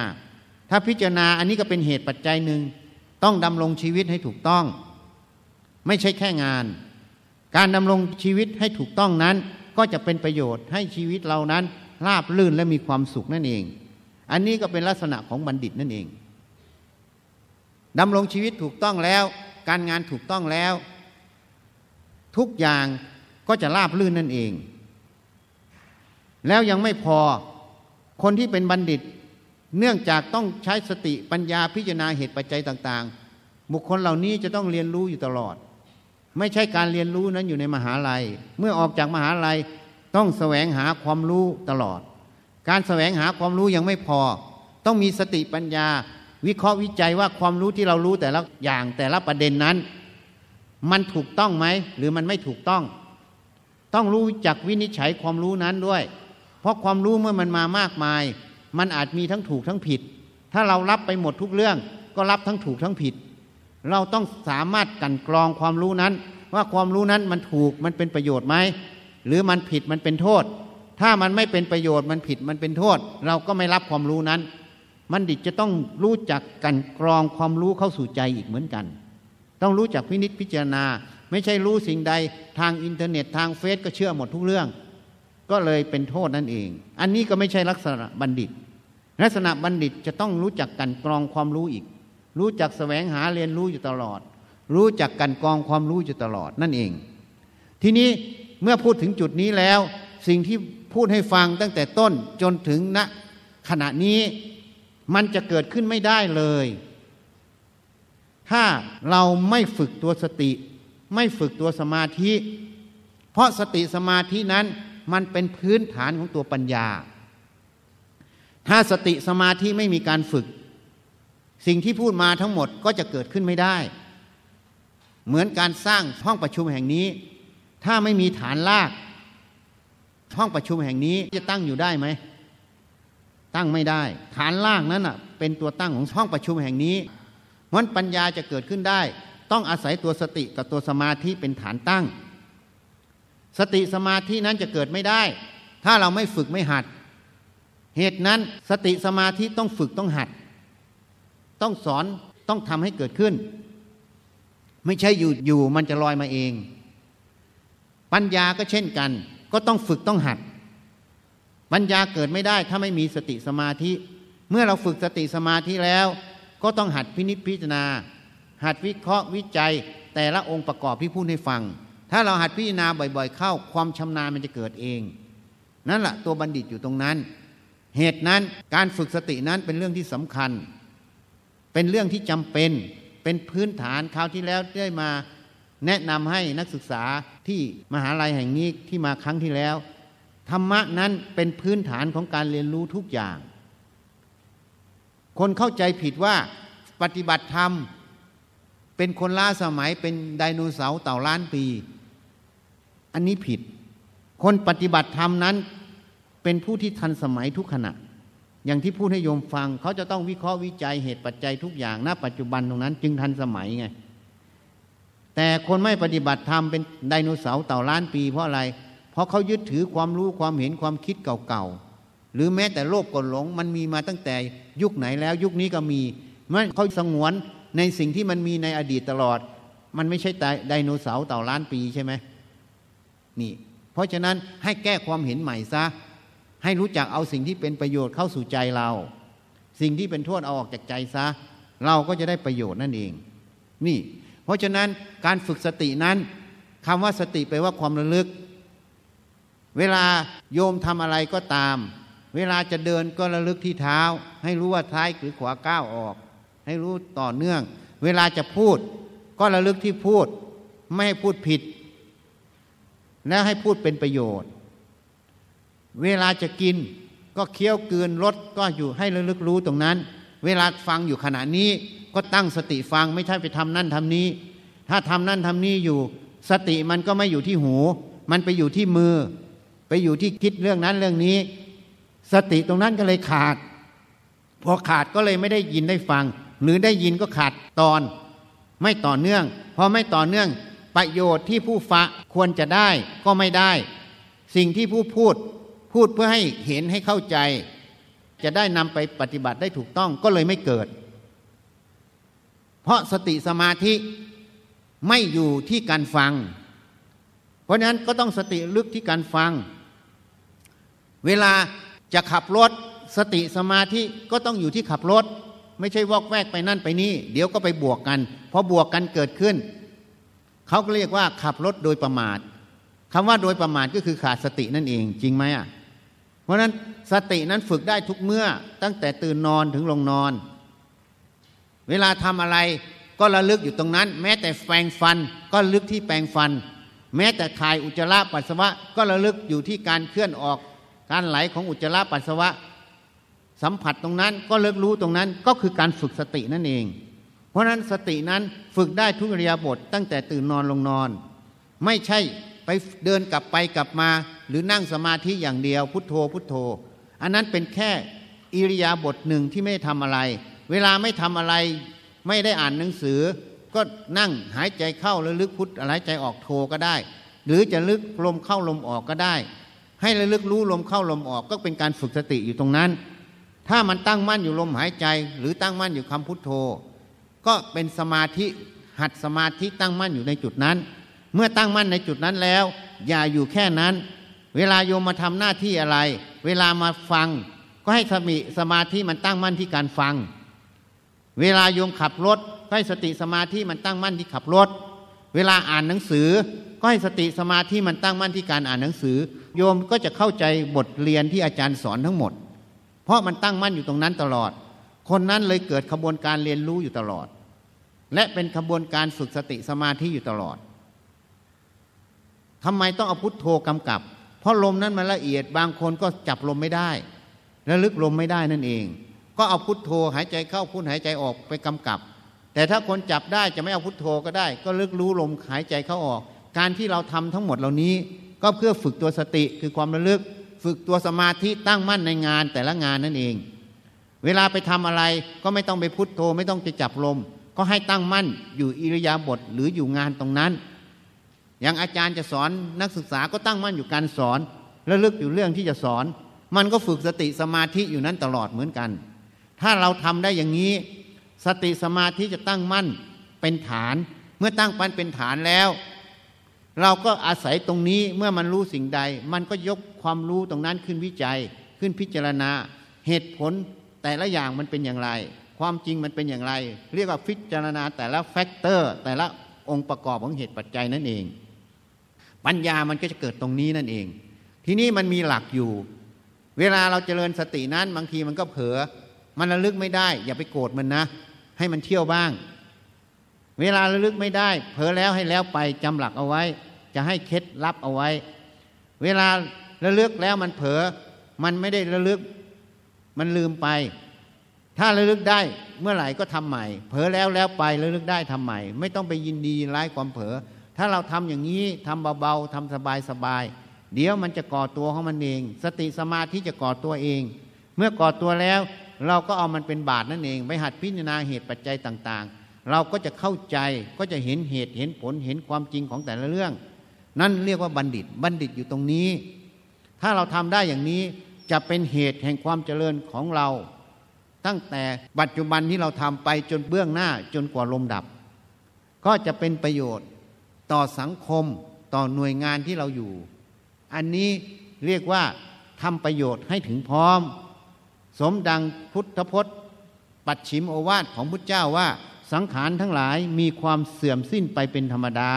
ถ้าพิจารณาอันนี้ก็เป็นเหตุปัจจัยหนึ่งต้องดำรงชีวิตให้ถูกต้อง ไม่ใช่แค่งาน การดำรงชีวิตให้ถูกต้องนั้น ก็จะเป็นประโยชน์ให้ชีวิตเรานั้นราบลื่นและมีความสุขนั่นเอง อันนี้ก็เป็นลักษณะของบัณฑิตนั่นเอง ดำรงชีวิตถูกต้องแล้ว การงานถูกต้องแล้ว ทุกอย่างก็จะราบลื่นนั่นเอง แล้วยังไม่พอคนที่เป็นบัณฑิต เนื่องจากต้องใช้สติปัญญาพิจารณาเหตุปัจจัยต่าง ๆ บุคคลเหล่านี้จะต้องเรียนรู้อยู่ตลอด ไม่ใช่การเรียนรู้นั้นอยู่ในมหาลัย เมื่อออกจากมหาลัยต้องแสวงหาความรู้ตลอด การแสวงหาความรู้ยังไม่พอ ต้องมีสติปัญญา วิเคราะห์วิจัยว่าความรู้ที่เรารู้แต่ละอย่างแต่ละประเด็นนั้น มันถูกต้องไหม หรือมันไม่ถูกต้อง ต้องรู้จักวินิจฉัยความรู้นั้นด้วย เพราะความรู้เมื่อมันมามากมาย มันอาจมีทั้งถูกทั้งผิด ถ้าเรารับไปหมดทุกเรื่อง ก็รับทั้งถูกทั้งผิด เราต้องสามารถกันกรองความรู้นั้น ว่าความรู้นั้นมันถูกมันเป็นประโยชน์ไหมหรือมันผิดมันเป็นโทษ ถ้ามันไม่เป็นประโยชน์มันผิดมันเป็นโทษ เราก็ไม่รับความรู้นั้น มันดิจะต้องรู้จักกันกรองความรู้เข้าสู่ใจอีกเหมือนกัน ต้องรู้จักพินิจพิจารณา ไม่ใช่รู้สิ่งใดทางอินเทอร์เน็ตทางเฟซก็เชื่อหมดทุกเรื่อง ก็เลยเป็นโทษนั่นเอง อันนี้ก็ไม่ใช่ลักษณะบัณฑิต ลักษณะบัณฑิตจะต้องรู้จักกันกรองความรู้อีก รู้จักแสวงหาเรียนรู้อยู่ตลอด รู้จักกันกรองความรู้อยู่ตลอดนั่นเอง ทีนี้เมื่อพูดถึงจุดนี้แล้ว สิ่งที่พูดให้ฟังตั้งแต่ต้นจนถึงณขณะนี้ มันจะเกิดขึ้นไม่ได้เลย ถ้าเราไม่ฝึกตัวสติ ไม่ฝึกตัวสมาธิ เพราะสติสมาธินั้นมันเป็นพื้นฐานของตัวปัญญา ถ้าสติสมาธิไม่มีการฝึก สิ่งที่พูดมาทั้งหมดก็จะเกิดขึ้นไม่ได้ เหมือนการสร้างห้องประชุมแห่งนี้ ถ้าไม่มีฐานลาก ห้องประชุมแห่งนี้จะตั้งอยู่ได้ไหม ตั้งไม่ได้ ฐานล่ากนั้นอะเป็นตัวตั้งของห้องประชุมแห่งนี้มันปัญญาจะเกิดขึ้นได้ ต้องอาศัยตัวสติกับตัวสมาธิเป็นฐานตั้ง สติสมาธินั้นจะเกิดไม่ได้ ถ้าเราไม่ฝึกไม่หัด เหตุนั้นสติสมาธิต้องฝึกต้องหัด ต้องสอนต้องทำให้เกิดขึ้น ไม่ใช่อยู่อยู่มันจะลอยมาเอง ปัญญาก็เช่นกัน ก็ต้องฝึกต้องหัด ปัญญาเกิดไม่ได้ถ้าไม่มีสติสมาธิ เมื่อเราฝึกสติสมาธิแล้ว ก็ต้องหัดพินิจพิจารณา หัดวิเคราะห์วิจัยแต่ละองค์ประกอบที่พูดให้ฟัง ถ้าเราหัดพิจารณาบ่อยๆ เข้าความชำนาญมันจะเกิดเอง นั่นแหละตัวบัณฑิตอยู่ตรงนั้น เหตุนั้นการฝึกสตินั้นเป็นเรื่องที่สำคัญ เป็นเรื่องที่จำเป็น เป็นพื้นฐานคราวที่แล้วได้มาแนะนำให้นักศึกษาที่มหาลัยแห่งนี้ที่มาครั้งที่แล้ว ธรรมะนั้นเป็นพื้นฐานของการเรียนรู้ทุกอย่าง คนเข้าใจผิดว่าปฏิบัติธรรม เป็นคนล้าสมัยเป็นไดโนเสาร์เต่าล้านปี อันนี้ผิด คนปฏิบัติธรรมนั้น เป็นผู้ที่ทันสมัยทุกขณะ อย่างที่พูดให้โยมฟัง เขาจะต้องวิเคราะห์วิจัยเหตุปัจจัยทุกอย่างณปัจจุบันตรงนั้น จึงทันสมัยไงแต่คนไม่ปฏิบัติธรรมเป็นไดโนเสาร์เต่าล้านปีเพราะอะไร เพราะเขายึดถือความรู้ความเห็นความคิดเก่าๆ หรือแม้แต่โลภกดหลงมันมีมาตั้งแต่ยุคไหนแล้วยุคนี้ก็มีมันเขาสงวนในสิ่งที่มันมีในอดีตตลอด มันไม่ใช่ไดโนเสาร์เต่าล้านปีใช่ไหมนี่ เพราะฉะนั้นให้แก้ความเห็นใหม่ซะ ให้รู้จักเอาสิ่งที่เป็นประโยชน์เข้าสู่ใจเรา สิ่งที่เป็นโทษเอาออกจากใจซะ เราก็จะได้ประโยชน์นั่นเอง นี่ เพราะฉะนั้นการฝึกสตินั้นคำว่าสติแปลว่าความระลึก เวลาโยมทำอะไรก็ตาม เวลาจะเดินก็ระลึกที่เท้า ให้รู้ว่าท้ายหรือขวาก้าวออก ให้รู้ต่อเนื่อง เวลาจะพูด ก็ระลึกที่พูด ไม่ให้พูดผิด และให้พูดเป็นประโยชน์ เวลาจะกินก็เคี้ยวกืนรสก็อยู่ให้ระลึกรู้ตรงนั้น เวลาฟังอยู่ขณะนี้ก็ตั้งสติฟังไม่ใช่ไปทำนั่นทำนี้ ถ้าทำนั่นทำนี้อยู่ สติมันก็ไม่อยู่ที่หู มันไปอยู่ที่มือ ไปอยู่ที่คิดเรื่องนั้นเรื่องนี้ สติตรงนั้นก็เลยขาด พอขาดก็เลยไม่ได้ยินได้ฟัง หรือได้ยินก็ขาดตอน ไม่ต่อเนื่อง พอไม่ต่อเนื่อง ประโยชน์ที่ผู้ฟังควรจะได้ก็ไม่ได้ สิ่งที่ผู้พูดพูดเพื่อให้เห็นให้เข้าใจ จะได้นำไปปฏิบัติได้ถูกต้องก็เลยไม่เกิด เพราะสติสมาธิไม่อยู่ที่การฟัง เพราะนั้นก็ต้องสติลึกที่การฟัง เวลาจะขับรถสติสมาธิก็ต้องอยู่ที่ขับรถ ไม่ใช่วอกแวกไปนั่นไปนี่ เดี๋ยวก็ไปบวกกันพอบวกกันเกิดขึ้น เขาก็เรียกว่าขับรถโดยประมาทคำว่าโดยประมาทก็คือขาดสตินั่นเอง จริงไหมอะเพราะนั้นสตินั้นฝึกได้ทุกเมื่อตั้งแต่ตื่นนอนถึงลงนอน เวลาทำอะไรก็ระลึกอยู่ตรงนั้น แม้แต่แปรงฟันก็ลึกที่แปรงฟัน แม้แต่ถ่ายอุจจาระปัสสาวะก็ระลึกอยู่ที่การเคลื่อนออก การไหลของอุจจาระปัสสาวะ สัมผัสตรงนั้นก็เลิกรู้ตรงนั้นก็คือการฝึกสตินั่นเอง เพราะนั้นสตินั้นฝึกได้ทุกเรียบทตั้งแต่ตื่นนอนลงนอน ไม่ใช่ไปเดินกลับไปกลับมา หรือนั่งสมาธิอย่างเดียวพุทโธพุทโธ อันนั้นเป็นแค่อิริยาบถหนึ่งที่ไม่ทำอะไร เวลาไม่ทำอะไร ไม่ได้อ่านหนังสือ ก็นั่งหายใจเข้าแล้วลึกพุทหายใจออกโทก็ได้ หรือจะลึกลมเข้าลมออกก็ได้ ให้ระลึกรู้ลมเข้าลมออกก็เป็นการฝึกสติอยู่ตรงนั้น ถ้ามันตั้งมั่นอยู่ลมหายใจ หรือตั้งมั่นอยู่คำพุทโธ ก็เป็นสมาธิหัดสมาธิตั้งมั่นอยู่ในจุดนั้น เมื่อตั้งมั่นในจุดนั้นแล้ว อย่าอยู่แค่นั้น เวลาโยมมาทำหน้าที่อะไร เวลามาฟัง ก็ให้สมิสมาธิมันตั้งมั่นที่การฟัง เวลาโยมขับรถก็ให้สติสมาธิมันตั้งมั่นที่ขับรถ เวลาอ่านหนังสือ ก็ให้สติสมาธิมันตั้งมั่นที่การอ่านหนังสือ โยมก็จะเข้าใจบทเรียนที่อาจารย์สอนทั้งหมด เพราะมันตั้งมั่นอยู่ตรงนั้นตลอด คนนั้นเลยเกิดขบวนการเรียนรู้อยู่ตลอด และเป็นขบวนการฝึกสติสมาธิอยู่ตลอดทำไมต้องเอาพุทโธกำกับ เพราะลมนั้นมันละเอียดบางคนก็จับลมไม่ได้ระลึกลมไม่ได้นั่นเอง ก็เอาพุทโธหายใจเข้าพุทหายใจออกไปกำกับ แต่ถ้าคนจับได้จะไม่เอาพุทโธก็ได้ ก็ลึกรู้ลมหายใจเข้าออก การที่เราทำทั้งหมดเหล่านี้ ก็เพื่อฝึกตัวสติคือความระลึก ฝึกตัวสมาธิตั้งมั่นในงานแต่ละงานนั่นเอง เวลาไปทำอะไรก็ไม่ต้องไปพุทโธไม่ต้องไปจับลม ก็ให้ตั้งมั่นอยู่อิริยาบถหรืออยู่งานตรงนั้น อย่างอาจารย์จะสอนนักศึกษาก็ตั้งมั่นอยู่การสอนและลึกอยู่เรื่องที่จะสอน มันก็ฝึกสติสมาธิอยู่นั้นตลอดเหมือนกัน ถ้าเราทำได้อย่างนี้ สติสมาธิจะตั้งมั่นเป็นฐาน เมื่อตั้งปันเป็นฐานแล้ว เราก็อาศัยตรงนี้เมื่อมันรู้สิ่งใด มันก็ยกความรู้ตรงนั้นขึ้นวิจัย ขึ้นพิจารณา เหตุผลแต่ละอย่างมันเป็นอย่างไร ความจริงมันเป็นอย่างไร เรียกว่าพิจารณาแต่ละ factor แต่ละองค์ประกอบของเหตุปัจจัยนั่นเอง ปัญญามันก็จะเกิดตรงนี้นั่นเอง ทีนี้มันมีหลักอยู่ เวลาเราเจริญสตินั้นบางทีมันก็เผลอมันระลึกไม่ได้ อย่าไปโกรธมันนะ ให้มันเที่ยวบ้าง เวลาระลึกไม่ได้ เผลอแล้วให้แล้วไปจำหลักเอาไว้ จะให้เคล็ดลับเอาไว้ เวลาระลึกแล้วมันเผลอมันไม่ได้ระลึก มันลืมไป ถ้าระลึกได้เมื่อไหร่ก็ทำใหม่ เผลอแล้วแล้วไประลึกได้ทำใหม่ ไม่ต้องไปยินดีร้ายความเผลอถ้าเราทำอย่างนี้ทำเบาๆทำสบายๆเดี๋ยวมันจะก่อตัวของมันเอง สติสมาธิจะก่อตัวเอง เมื่อก่อตัวแล้ว เราก็เอามันเป็นบาทนั่นเอง ไปหัดพิจารณาเหตุปัจจัยต่างๆ เราก็จะเข้าใจก็จะเห็นเหตุเห็นผลเห็นความจริงของแต่ละเรื่อง นั่นเรียกว่าบัณฑิต บัณฑิตอยู่ตรงนี้ ถ้าเราทำได้อย่างนี้จะเป็นเหตุแห่งความเจริญของเรา ตั้งแต่ปัจจุบันที่เราทำไปจนเบื้องหน้าจนกว่าลมดับ ก็จะเป็นประโยชน์ต่อสังคมต่อหน่วยงานที่เราอยู่ อันนี้เรียกว่าทำประโยชน์ให้ถึงพร้อม สมดังพุทธพจน์ ปัดชิมโอวาทของพุทธเจ้าว่า สังขารทั้งหลายมีความเสื่อมสิ้นไปเป็นธรรมดา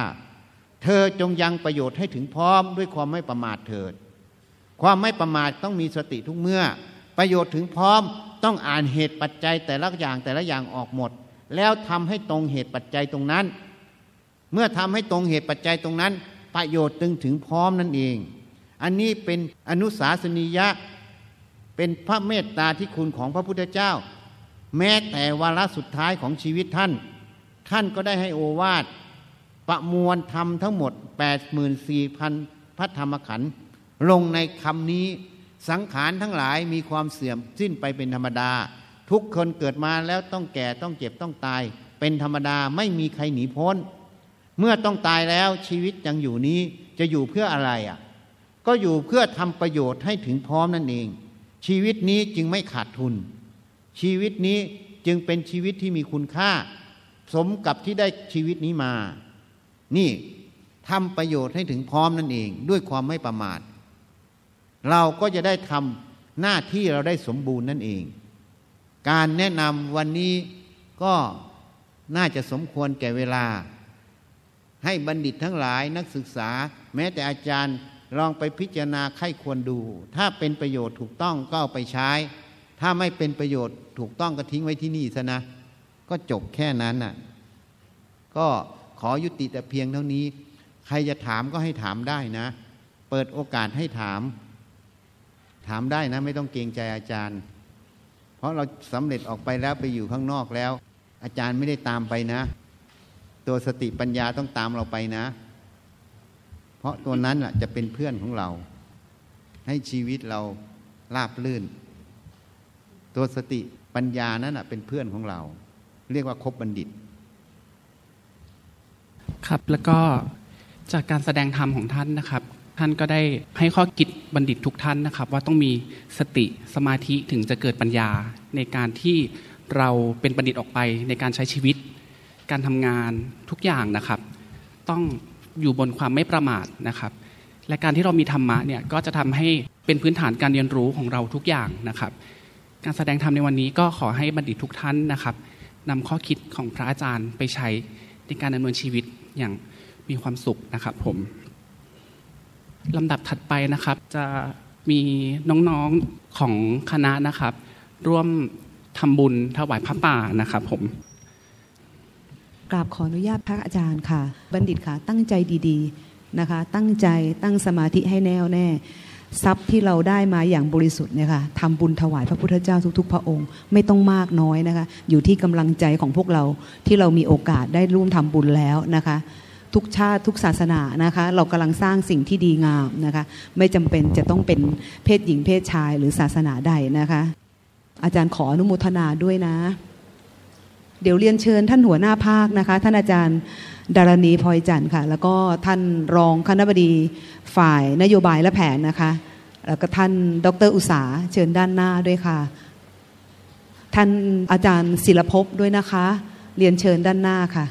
เธอจงยังประโยชน์ให้ถึงพร้อมด้วยความไม่ประมาทเถิด ความไม่ประมาทต้องมีสติทุกเมื่อ ประโยชน์ถึงพร้อมต้องอ่านเหตุปัจจัยแต่ละอย่างแต่ละอย่างออกหมด แล้วทำให้ตรงเหตุปัจจัยตรงนั้น เมื่อทำให้ตรงเหตุปัจจัยตรงนั้น ประโยชน์ตึงถึงพร้อมนั่นเอง อันนี้เป็นอนุสาสนียะ เป็นพระเมตตาที่คุณของพระพุทธเจ้า แม้แต่วาระสุดท้ายของชีวิตท่าน ท่านก็ได้ให้โอวาทประมวลธรรมทั้งหมด 84,000พระธรรมขันธ์ลงในคำนี้สังขารทั้งหลายมีความเสื่อมสิ้นไปเป็นธรรมดา ทุกคนเกิดมาแล้วต้องแก่ต้องเจ็บต้องตาย เป็นธรรมดาไม่มีใครหนีพ้น เมื่อต้องตายแล้วชีวิตยังอยู่นี้จะอยู่เพื่ออะไรอะ ก็อยู่เพื่อทำประโยชน์ให้ถึงพร้อมนั่นเอง ชีวิตนี้จึงไม่ขาดทุน ชีวิตนี้จึงเป็นชีวิตที่มีคุณค่า สมกับที่ได้ชีวิตนี้มา นี่ทำประโยชน์ให้ถึงพร้อมนั่นเอง ด้วยความไม่ประมาท เราก็จะได้ทำหน้าที่เราได้สมบูรณ์นั่นเอง การแนะนำวันนี้ก็น่าจะสมควรแก่เวลา ให้บัณฑิตทั้งหลายนักศึกษา แม้แต่อาจารย์ลองไปพิจารณาไข้ควรดู ถ้าเป็นประโยชน์ถูกต้องก็เอาไปใช้ ถ้าไม่เป็นประโยชน์ถูกต้องก็ทิ้งไว้ที่นี่ซะนะ ก็จบแค่นั้นน่ะ ก็ขอยุติแต่เพียงเท่านี้ ใครจะถามก็ให้ถามได้นะ เปิดโอกาสให้ถาม ถามได้นะ ไม่ต้องเกรงใจอาจารย์ เพราะเราสำเร็จออกไปแล้วไปอยู่ข้างนอกแล้ว อาจารย์ไม่ได้ตามไปนะ ตัวสติปัญญาต้องตามเราไปนะ เพราะตัวนั้นอะจะเป็นเพื่อนของเรา ให้ชีวิตเราราบลื่น ตัวสติปัญญานั้นอะเป็นเพื่อนของเรา เรียกว่าคบบัณฑิต ครับแล้วก็จากการแสดงธรรมของท่านนะครับ ท่านก็ได้ให้ข้อคิดบัณฑิตทุกท่านนะครับ ว่าต้องมีสติสมาธิถึงจะเกิดปัญญา ในการที่เราเป็นบัณฑิตออกไปในการใช้ชีวิต การทำงานทุกอย่างนะครับ ต้องอยู่บนความไม่ประมาทนะครับ และการที่เรามีธรรมะเนี่ยก็จะทำให้เป็นพื้นฐานการเรียนรู้ของเราทุกอย่างนะครับ การแสดงธรรมในวันนี้ก็ขอให้บัณฑิตทุกท่านนะครับนำข้อคิดของพระอาจารย์ไปใช้ในการดำเนินชีวิตอย่างมีความสุขนะครับผมลำดับถัดไปนะครับจะมีน้องๆของคณะนะครับ ร่วมทำบุญถวายพระป่านะครับผมกราบขออนุญาตพระอาจารย์ค่ะ บัณฑิตค่ะ ตั้งใจดีๆนะคะ ตั้งใจตั้งสมาธิให้แน่วแน่ ทรัพย์ที่เราได้มาอย่างบริสุทธิ์เนี่ยค่ะทำบุญถวายพระพุทธเจ้าทุก ๆ พระองค์ ไม่ต้องมากน้อยนะคะ อยู่ที่กำลังใจของพวกเราที่เรามีโอกาสได้ร่วมทำบุญแล้วนะคะ ทุกชาติทุกศาสนานะคะ เรากำลังสร้างสิ่งที่ดีงามนะคะ ไม่จำเป็นจะต้องเป็นเพศหญิงเพศชายหรือศาสนาใดนะคะ อาจารย์ขออนุโมทนาด้วยนะ เดี๋ยวเรียนเชิญท่านหัวหน้าภาคนะคะ ท่านอาจารย์ ดารณีพลอยจันทร์ค่ะ แล้วก็ท่านรองคณบดีฝ่ายนโยบายและแผนนะคะ แล้วก็ท่านดรอุษาเชิญด้านหน้าด้วยค่ะ ท่านอาจารย์ศิลภพด้วยนะคะ เรียนเชิญด้านหน้าค่ะ